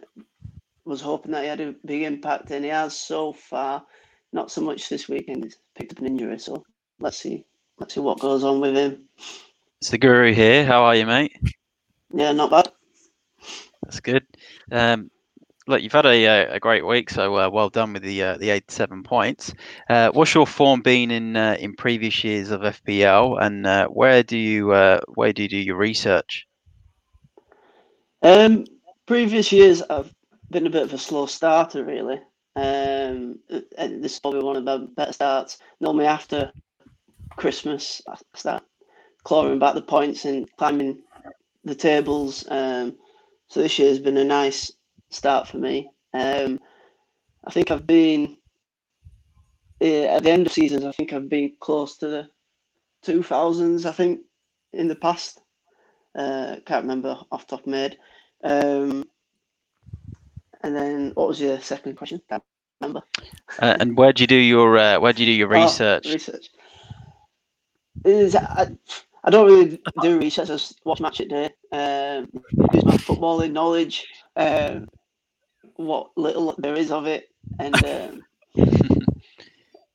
was hoping that he had a big impact, and he has so far. Not so much this weekend. He's picked up an injury, so let's see. Let's see what goes on with him. It's the guru here. How are you, mate? Yeah, not bad. That's good. Um, look, you've had a, uh, a great week, so uh, well done with the uh, the 87 points. Uh, what's your form been in uh, in previous years of FPL, and uh, where do you where do you do your research? Um, previous years, I've been a bit of a slow starter, really. Um, and this is probably one of the better starts. Normally after Christmas, I start clawing back the points and climbing the tables. Um, so this year has been a nice start for me. Um, I think I've been at the end of seasons. I think I've been close to the two thousands. I think in the past. Uh, can't remember off top of my head. Um, and then what was your second question? Can't remember. Uh, and where do you do your uh, where do you do your research? *laughs* Oh, research. Is I, I don't really do research. I just watch Match of the Day. Um, use my footballing knowledge, um, what little there is of it, and *laughs* um,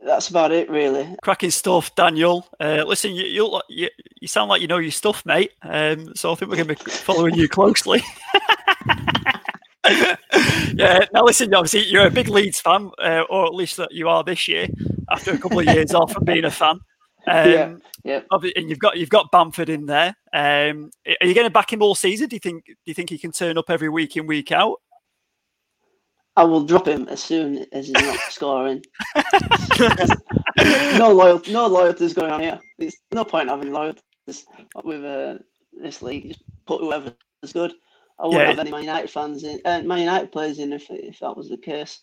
that's about it, really. Cracking stuff, Daniel. Uh, listen, you, you, you you sound like you know your stuff, mate. Um, so I think we're going to be following you closely. *laughs* yeah. Now, listen. Obviously, you're a big Leeds fan, uh, or at least that you are this year, after a couple of years off from being a fan. Um, yeah, yeah. And you've got you've got Bamford in there. Um, are you going to back him all season? Do you think do you think he can turn up every week in week out? I will drop him as soon as he's not scoring. *laughs* no loyalty, no loyalty is going on here. There's no point having loyalty with uh, this league. Just put whoever is good. I wouldn't yeah. have any Man United fans in, uh, Man United players in if if that was the case.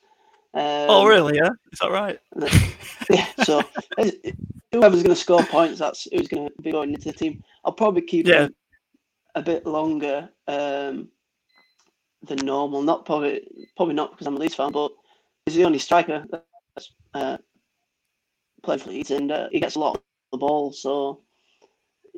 Um, oh really? Yeah, is that right? yeah. So whoever's going to score points, that's who's going to be going into the team. I'll probably keep yeah. him a bit longer um, than normal. Not probably, probably not because I'm a Leeds fan, but he's the only striker that's uh, played for Leeds, and uh, he gets a lot of the ball, so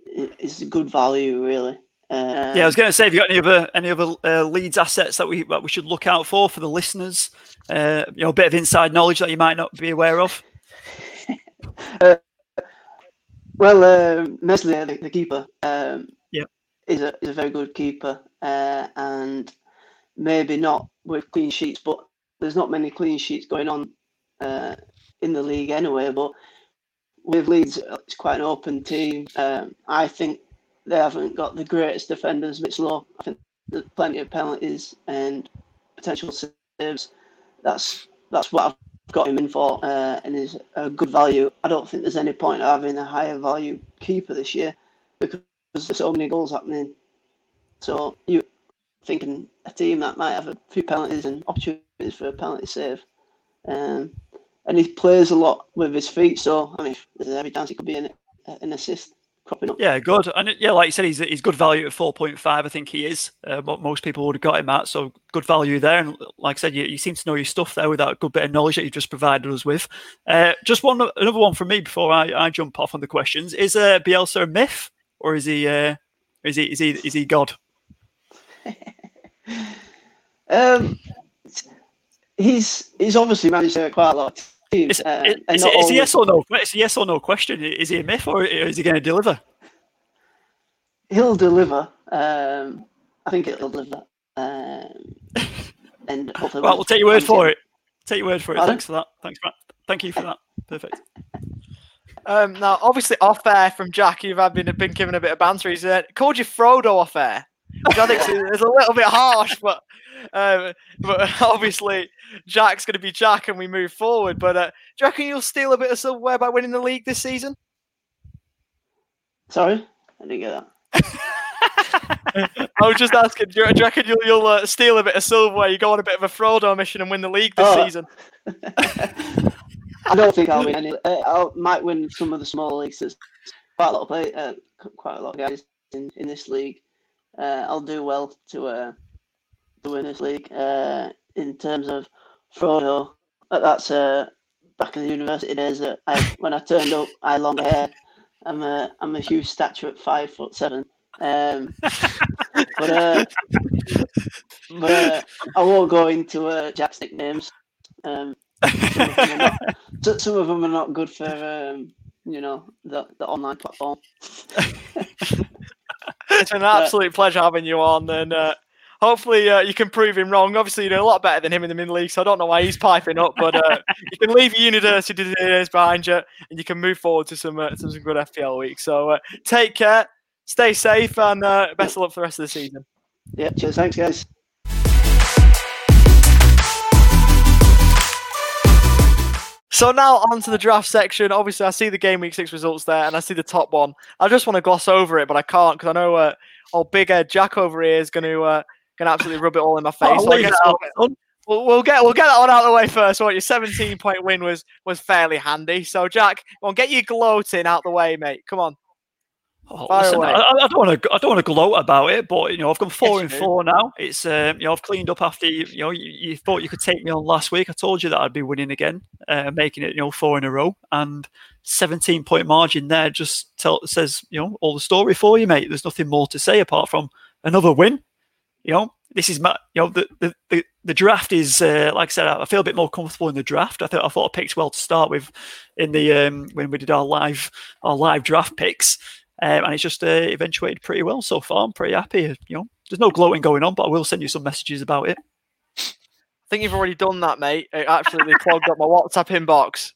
it's a good value, really. Uh, yeah, I was going to say, have you got any other any other uh, Leeds assets that we that we should look out for for the listeners? Uh, you know, a bit of inside knowledge that you might not be aware of. *laughs* uh, well, uh, Meslier, the, the keeper, um, yeah, is a is a very good keeper, uh, and maybe not with clean sheets, but there's not many clean sheets going on uh, in the league anyway. But with Leeds, it's quite an open team. Um, I think they haven't got the greatest defenders, but low. I think there's plenty of penalties and potential saves. That's that's what I've got him in for, uh, and is a good value. I don't think there's any point of having a higher value keeper this year because there's so many goals happening. So you thinking a team that might have a few penalties and opportunities for a penalty save. Um, and he plays a lot with his feet, so I mean, there's every chance he could be an, an assist cropping up. Yeah, good. And yeah, like you said, he's he's good value at four point five. I think he is. Uh, what most people would have got him at, so good value there. And like I said, you, you seem to know your stuff there with that good bit of knowledge that you've just provided us with. Uh, just one another one from me before I, I jump off on the questions. Is uh, Bielsa a myth or is he uh, is he is he is he God? *laughs* um, he's he's obviously managed quite a lot it's, uh, it, it's, it's a yes or no. It's a yes or no question. Is he a myth or is he going to deliver? He'll deliver. Um, I think he'll deliver. Um, and well, we'll take your word for it. Take your word for it. Pardon? Thanks for that. Thanks, Matt. Thank you for that. Perfect. Um, now, obviously, off air from Jack, you've been been given a bit of banter. He's uh, called you Frodo off air, which I think is a little bit harsh, but um, but *laughs* obviously, Jack's going to be Jack, and we move forward. But uh, do you reckon you'll steal a bit of silverware by winning the league this season? Sorry, I didn't get that. *laughs* I was just asking, do you, do you reckon you'll, you'll uh, steal a bit of silverware? You go on a bit of a Frodo mission and win the league this oh. season? *laughs* I don't think I'll win any. Uh, I might win some of the small leagues. There's quite a lot of play, uh, quite a lot of guys in, in this league. Uh, I'll do well to uh, to win this league. Uh, in terms of Frodo, that's uh, back in the university days. That I, when I turned up, I had long hair. I'm a I'm a huge stature at five foot seven. Um, *laughs* but uh, but uh, I won't go into uh, Jack's nicknames. Um, some, of not, *laughs* some of them are not good for um, you know the the online platform. *laughs* it's been an absolute pleasure having you on, and uh, hopefully uh, you can prove him wrong. Obviously, you do a lot better than him in the mid league, so I don't know why he's piping up. But uh, *laughs* you can leave your university days behind you, and you can move forward to some uh, some good FPL week. So uh, take care, stay safe, and uh, best of luck for the rest of the season. Yeah, cheers. Thanks, guys. So now on to the draft section. Obviously, I see the game week six results there, and I see the top one. I just want to gloss over it, but I can't because I know uh, old big head Jack over here is going to uh, going to absolutely rub it all in my face. So we'll, we'll, get we'll get that one out of the way first. What your 17 point win was was fairly handy. So Jack, on get your gloating out the way, mate. Come on. Oh, listen, I, I, don't want to. I don't want to gloat about it, but you know, I've gone four yes, and four now. It's um, you know, I've cleaned up after you. You know, you, you, thought you could take me on last week. I told you that I'd be winning again, uh, making it you know four in a row, and 17 point margin there just tell, says you know all the story for you, mate. There's nothing more to say apart from another win. You know, this is my you know the the the, the draft is uh, like I said. I feel a bit more comfortable in the draft. I thought I thought I picked well to start with in the um, when we did our live our live draft picks. Um, and it's just uh, eventuated pretty well so far. I'm pretty happy. You know, there's no gloating going on, but I will send you some messages about it. I think you've already done that, mate. It absolutely clogged up my WhatsApp inbox.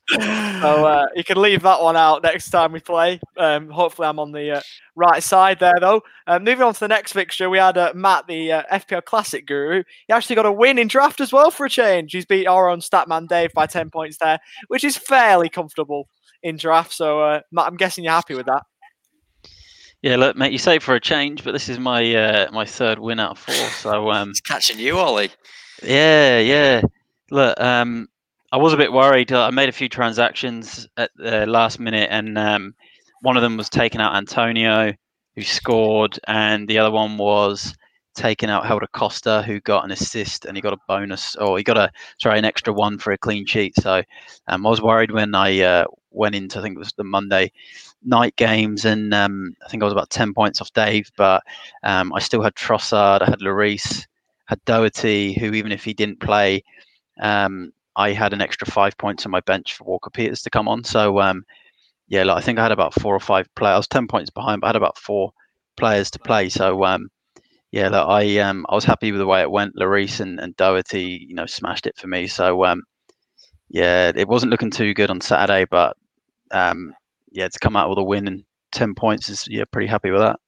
So uh, you can leave that one out next time we play. Um, hopefully, I'm on the uh, right side there, though. Um, moving on to the next fixture, we had uh, Matt, the uh, FPL Classic guru. He actually got a win in draft as well for a change. He's beat our own Statman Dave by 10 points there, which is fairly comfortable in draft. So, uh, Matt, I'm guessing you're happy with that. Yeah, look, mate, you say for a change, but this is my uh, my third win out of four. So *laughs* um, it's catching you, Ollie. Yeah, yeah. Look, um, I was a bit worried. I made a few transactions at the last minute, and um, one of them was taking out Antonio, who scored, and the other one was taking out Helder Costa, who got an assist and he got a bonus, or he got a sorry an extra one for a clean sheet. So um, I was worried when I uh, went into I think it was the Monday night games, and um, I think I was about ten points off Dave, but um, I still had Trossard, I had Lloris, had Doherty, who even if he didn't play, um, I had an extra five points on my bench for Walker Peters to come on. So um, yeah, like, I think I had about four or five players. I was ten points behind, but I had about four players to play. So um, yeah, I um, I was happy with the way it went. Lloris and, and Doherty, you know, smashed it for me. So yeah, it wasn't looking too good on Saturday, but um, yeah, to come out with a win and ten points is yeah, pretty happy with that.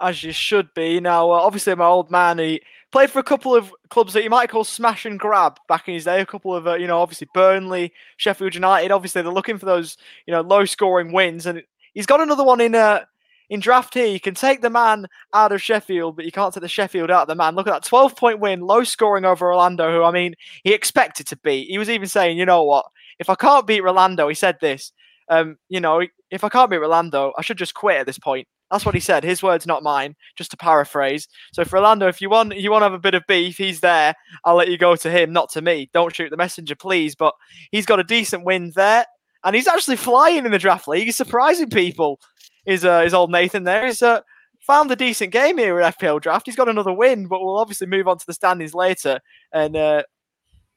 As you should be. Now, uh, obviously, my old man, he played for a couple of clubs that you might call smash and grab back in his day. A couple of, uh, you know, obviously Burnley, Sheffield United. Obviously, they're looking for those, you know, low-scoring wins, and he's got another one in uh, in draft here. You can take the man out of Sheffield, but you can't take the Sheffield out of the man. Look at that 12 point win, low scoring over Orlando, who I mean, he expected to beat. He was even saying, you know what, if I can't beat Rolando, he said this, um, you know, if I can't beat Rolando, I should just quit at this point. That's what he said. His words, not mine. Just to paraphrase. So, for Orlando, if you want, you want to have a bit of beef, he's there. I'll let you go to him, not to me. Don't shoot the messenger, please. But he's got a decent win there, and he's actually flying in the draft league. He's surprising people. Is uh, is old Nathan there? He's uh, found a decent game here at FPL draft. He's got another win, but we'll obviously move on to the standings later. And uh,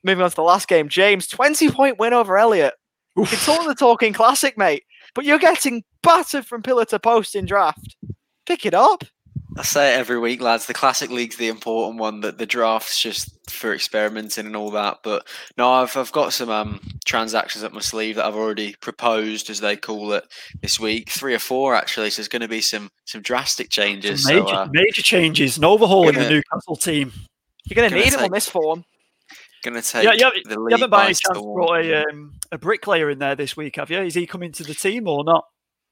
moving on to the last game, James, twenty point win over Elliot. It's all the talking classic, mate. But you're getting battered from pillar to post in draft. Pick it up. I say it every week, lads. The classic league's the important one. That the draft's just for experimenting and all that. But no, I've I've got some um, transactions up my sleeve that I've already proposed, as they call it, this week. Three or four actually. So there's going to be some some drastic changes. Some major, so, uh, major changes. An overhaul in the Newcastle team. You're going to Gonna need him on this form. Going to take Yeah, yeah, the You haven't by by any chance storm. brought a, um, a bricklayer in there this week, have you? Is he coming to the team or not?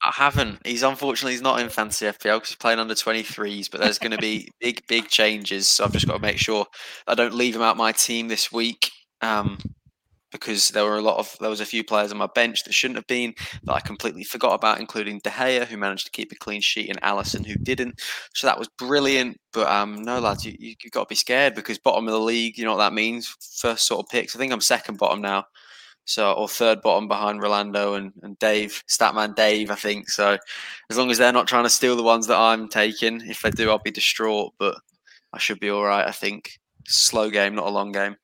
I haven't. He's unfortunately he's not in fancy FPL because he's playing under 23s. But there's going to be *laughs* big, big changes. So I've just got to make sure I don't leave him out my team this week. Um, because there were a lot of there was a few players on my bench that shouldn't have been that I completely forgot about, including De Gea who managed to keep a clean sheet and Alisson who didn't. So that was brilliant. But um, no lads, you you have got to be scared because bottom of the league, you know what that means. First sort of picks. I think I'm second bottom now. So or third bottom behind Rolando and, and Dave, Statman Dave, I think. So as long as they're not trying to steal the ones that I'm taking, if they do, I'll be distraught. But I should be all right. I think slow game, not a long game.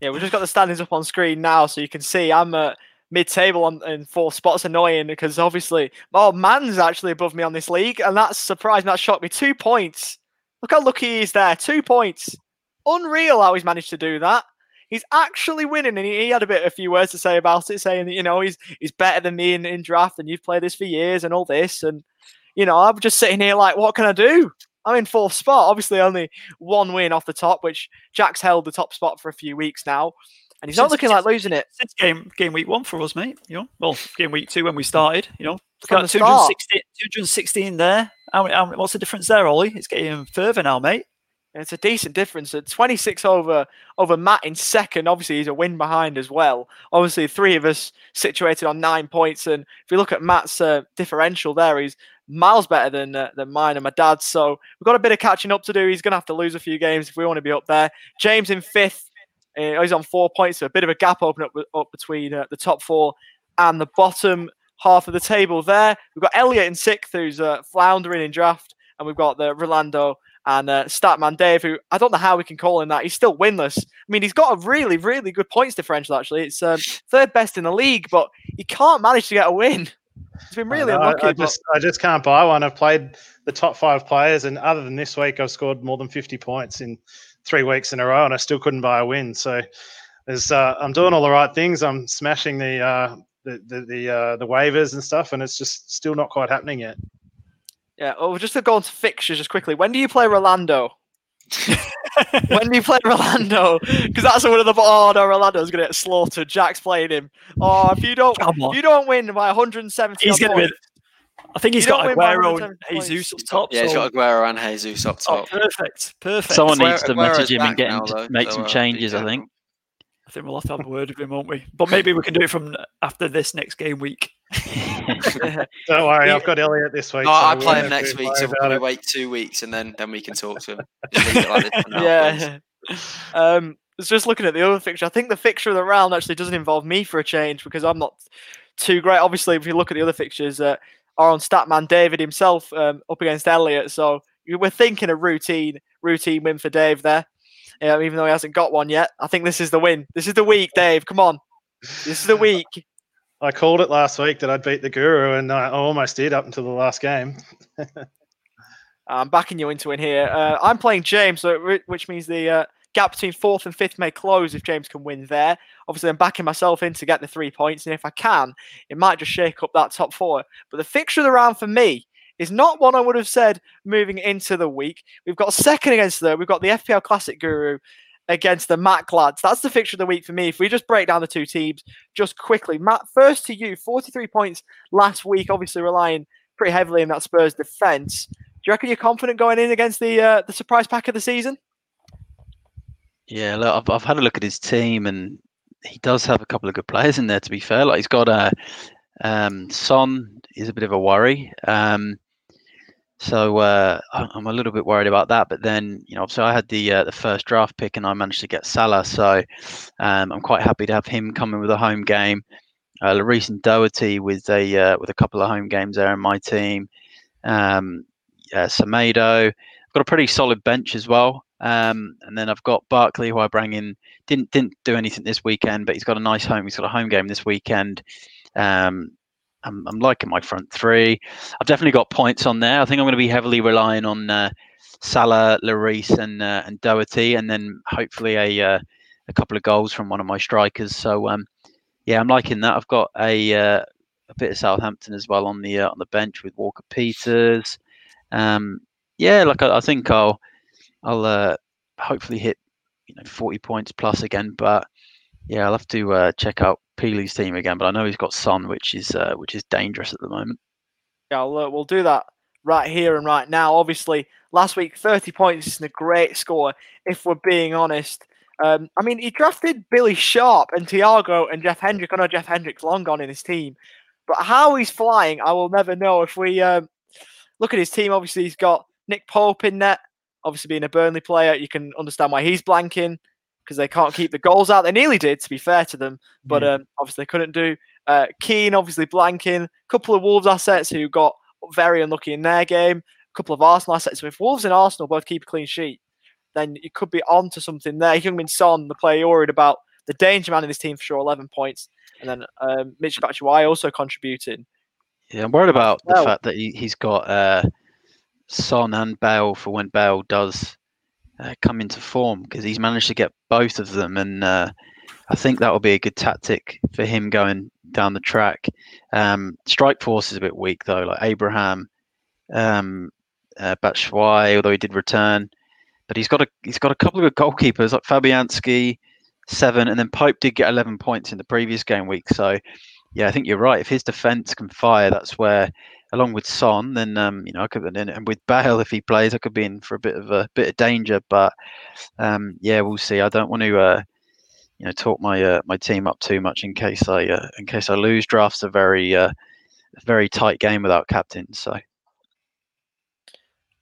Yeah, we've just got the standings up on screen now, so you can see I'm at mid-table on in four spots. Annoying because obviously, oh, man's actually above me on this league, and that's surprising. That shocked me. Two points. Look how lucky he is there. Two points. Unreal how he's managed to do that. He's actually winning, and he, he had a bit a few words to say about it, saying that you know he's he's better than me in, in draft, and you've played this for years, and all this, and you know I'm just sitting here like, what can I do? I'm in fourth spot. Obviously, only one win off the top, which Jack's held the top spot for a few weeks now, and he's not Since- looking like losing it. Since game game week one for us, mate. You know, well, game week two when we started. You know, From the start. 216, 216 there. How, how, what's the difference there, Ollie? It's getting further now, mate. It's a decent difference. At 26 over over Matt in second. Obviously, he's a win behind as well. Obviously, three of us situated on nine points. And if you look at Matt's uh, differential there, he's miles better than uh, than mine and my dad's. So we've got a bit of catching up to do. He's going to have to lose a few games if we want to be up there. James in fifth. Uh, he's on four points. So a bit of a gap open up, up between uh, the top four and the bottom half of the table there. We've got Elliot in sixth, who's uh, floundering in draft. And we've got the Rolando and uh, Statman Dave, who I don't know how we can call him that. He's still winless. I mean, he's got a really, really good points differential, actually. It's um, third best in the league, but he can't manage to get a win. He's been really I, I- unlucky. I, but- just I just can't buy one. I've played the top five players, and other than this week, I've scored more than fifty points in three weeks in a row, and I still couldn't buy a win. So, there's uh, I'm doing all the right things. I'm smashing the uh, the the the, uh, the waivers and stuff, and it's just still not quite happening yet. Yeah, well, just to go on to fixtures just quickly. When do you play Rolando? When do you play Rolando? Because that's one of the oh no, Rolando's gonna get slaughtered. Jack's playing him. Oh, if you don't, if you don't win by 170, He's going to points, be. I think he's You don't got win by Aguero and. Jesus up top. Yeah, he's so- got Aguero and Jesus up oh, top. perfect, perfect. Someone Aguero- needs to Aguero's message him and get him now, to though, make so, some uh, changes. I careful. think. I think we'll have to have a word with him, won't we? But maybe we can do it from after this next game week. *laughs* Don't worry, I've got Elliot this week. No, so I we play him next week, so we'll about probably it. wait two weeks and then then we can talk to him. Just leave it like now, yeah. *laughs* Um, I was just looking at the other fixture. I think the fixture of the round actually doesn't involve me for a change because I'm not too great. Obviously, if you look at the other fixtures, uh, are on Statman David himself um, up against Elliot. So we're thinking a routine routine win for Dave there. Yeah, even though he hasn't got one yet. I think this is the win. This is the week, Dave. Come on. This is the week. I called it last week that I'd beat the Guru, and I almost did up until the last game. *laughs* I'm backing you into it here. Uh, I'm playing James, which means the uh, gap between fourth and fifth may close if James can win there. Obviously, I'm backing myself in to get the three points, and if I can, it might just shake up that top four. But the fixture of the round for me is not one I would have said moving into the week. We've got second against the, we've got the FPL Classic Guru against the Mac lads. That's the fixture of the week for me. If we just break down the two teams just quickly, Matt, first to you, 43 points last week, obviously relying pretty heavily in that Spurs defense. Do you reckon you're confident going in against the uh, the surprise pack of the season? Yeah, look, I've, I've had a look at his team, and he does have a couple of good players in there. To be fair, like he's got a um, Son is a bit of a worry. Um, so uh, I'm a little bit worried about that. But then, you know, obviously I had the uh, the first draft pick and I managed to get Salah, so um, I'm quite happy to have him coming with a home game. Uh, Lloris and Doherty with a uh, with a couple of home games there in my team. Um, yeah, Semedo. I've got a pretty solid bench as well. Um, and then I've got Barkley, who I bring in. Didn't didn't do anything this weekend, but he's got a nice home. He's got a home game this weekend. Um, I'm, I'm liking my front three. I've definitely got points on there. I think I'm going to be heavily relying on uh, Salah, Lloris, and uh, and Doherty, and then hopefully a uh, a couple of goals from one of my strikers. So um, yeah, I'm liking that. I've got a uh, a bit of Southampton as well on the uh, on the bench with Walker Peters. Um, yeah, like I, I, think I'll I'll uh, hopefully hit you know 40 points plus again, but yeah, I'll have to check out Peely's team again, but I know he's got Son, which is uh, which is dangerous at the moment. Yeah, we'll, we'll do that right here and right now. Obviously, last week 30 points isn't a great score. If we're being honest, um, I mean he drafted Billy Sharp and Tiago and Jeff Hendrick. I know Jeff Hendrick's long gone in his team, but how he's flying, I will never know. If we um, look at his team, obviously he's got Nick Pope in net. Obviously, being a Burnley player, you can understand why he's blanking because they can't keep the goals out. They nearly did, to be fair to them, but um, obviously they couldn't do. Uh, Keane obviously blanking. A couple of Wolves assets who got very unlucky in their game. A couple of Arsenal assets. So if Wolves and Arsenal both keep a clean sheet, then you could be on to something there. Heung-min Son, the player you're worried about, the danger man in this team for sure, 11 points. And then um, Mitch Batshuayi also contributing. Yeah, I'm worried about the fact that he, has got uh, Son and Bale for when Bale does uh, come into form because he's managed to get both of them, and uh, I think that will be a good tactic for him going down the track. Um, strike force is a bit weak though, like Abraham, um, uh, Batshuayi, although he did return, but he's got a he's got a couple of good goalkeepers like Fabianski, seven, and then Pope did get eleven points in the previous game week. So yeah, I think you're right. If his defense can fire, that's where along with Son, then um, you know I could in and with Bale if he plays, I could be in for a bit of a bit of danger. But um, yeah, we'll see. I don't want to uh, you know talk my uh, my team up too much in case I uh, in case I lose. Drafts a very uh, very tight game without captain. So.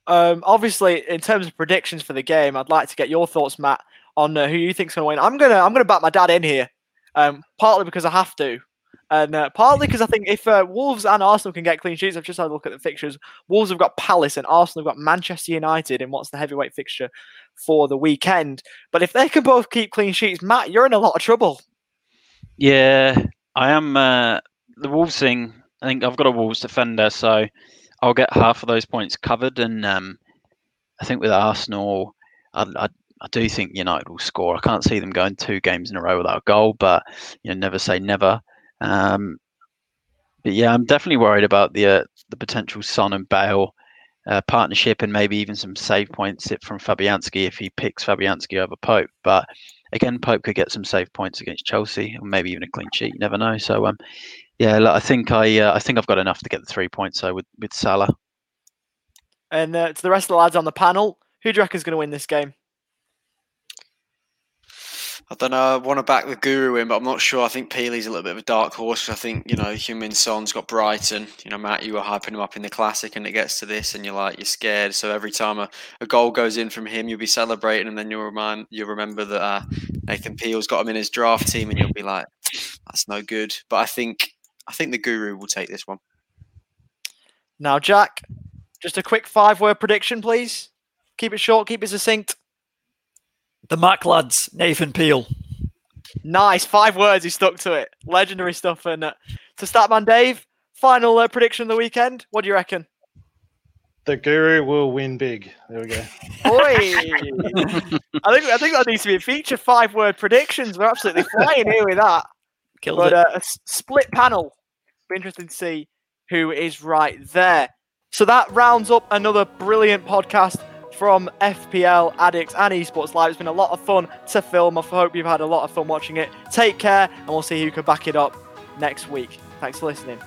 Um, obviously, in terms of predictions for the game, I'd like to get your thoughts, Matt, on uh, who you think's going to win. I'm gonna I'm gonna back my dad in here, um, partly because I have to, and uh, partly because I think if uh, Wolves and Arsenal can get clean sheets, I've just had a look at the fixtures. Wolves have got Palace and Arsenal have got Manchester United in what's the heavyweight fixture for the weekend. But if they can both keep clean sheets, Matt, you're in a lot of trouble. Yeah, I am. Uh, the Wolves thing, I think I've got a Wolves defender, so I'll get half of those points covered. And um, I think with Arsenal, I, I, I do think United will score. I can't see them going two games in a row without a goal, but you know, never say never. Um, but yeah, I'm definitely worried about the uh, the potential Son and Bale uh, partnership and maybe even some save points from Fabianski if he picks Fabianski over Pope. But again, Pope could get some save points against Chelsea or maybe even a clean sheet. You never know. So um, yeah, I think I uh, I think I've got enough to get the three points. So with with Salah. And uh, to the rest of the lads on the panel, who do you reckon is going to win this game? I don't know. I want to back the Guru in, but I'm not sure. I think Peely's a little bit of a dark horse. I think you know, Heung-min Son's got Brighton. You know, Matt, you were hyping him up in the classic, and it gets to this, and you're like, you're scared. So every time a, a goal goes in from him, you'll be celebrating, and then you'll remind you'll remember that uh, Nathan Peel's got him in his draft team, and you'll be like, that's no good. But I think I think the Guru will take this one. Now, Jack, just a quick five-word prediction, please. Keep it short, keep it succinct. The Mac lads, Nathan Peel. Nice, five words. He stuck to it. Legendary stuff. And uh, to start, man, Dave, final uh, prediction of the weekend. What do you reckon? the guru will win big. There we go. *laughs* Boy, I think I think that needs to be a feature. Five word predictions. We're absolutely flying here with that. Killed but it. uh, a s- split panel. Be interesting to see who is right there. So that rounds up another brilliant podcast from FPL Addicts and Esports Live. It's been a lot of fun to film. I hope you've had a lot of fun watching it. Take care, and we'll see who can back it up next week. Thanks for listening.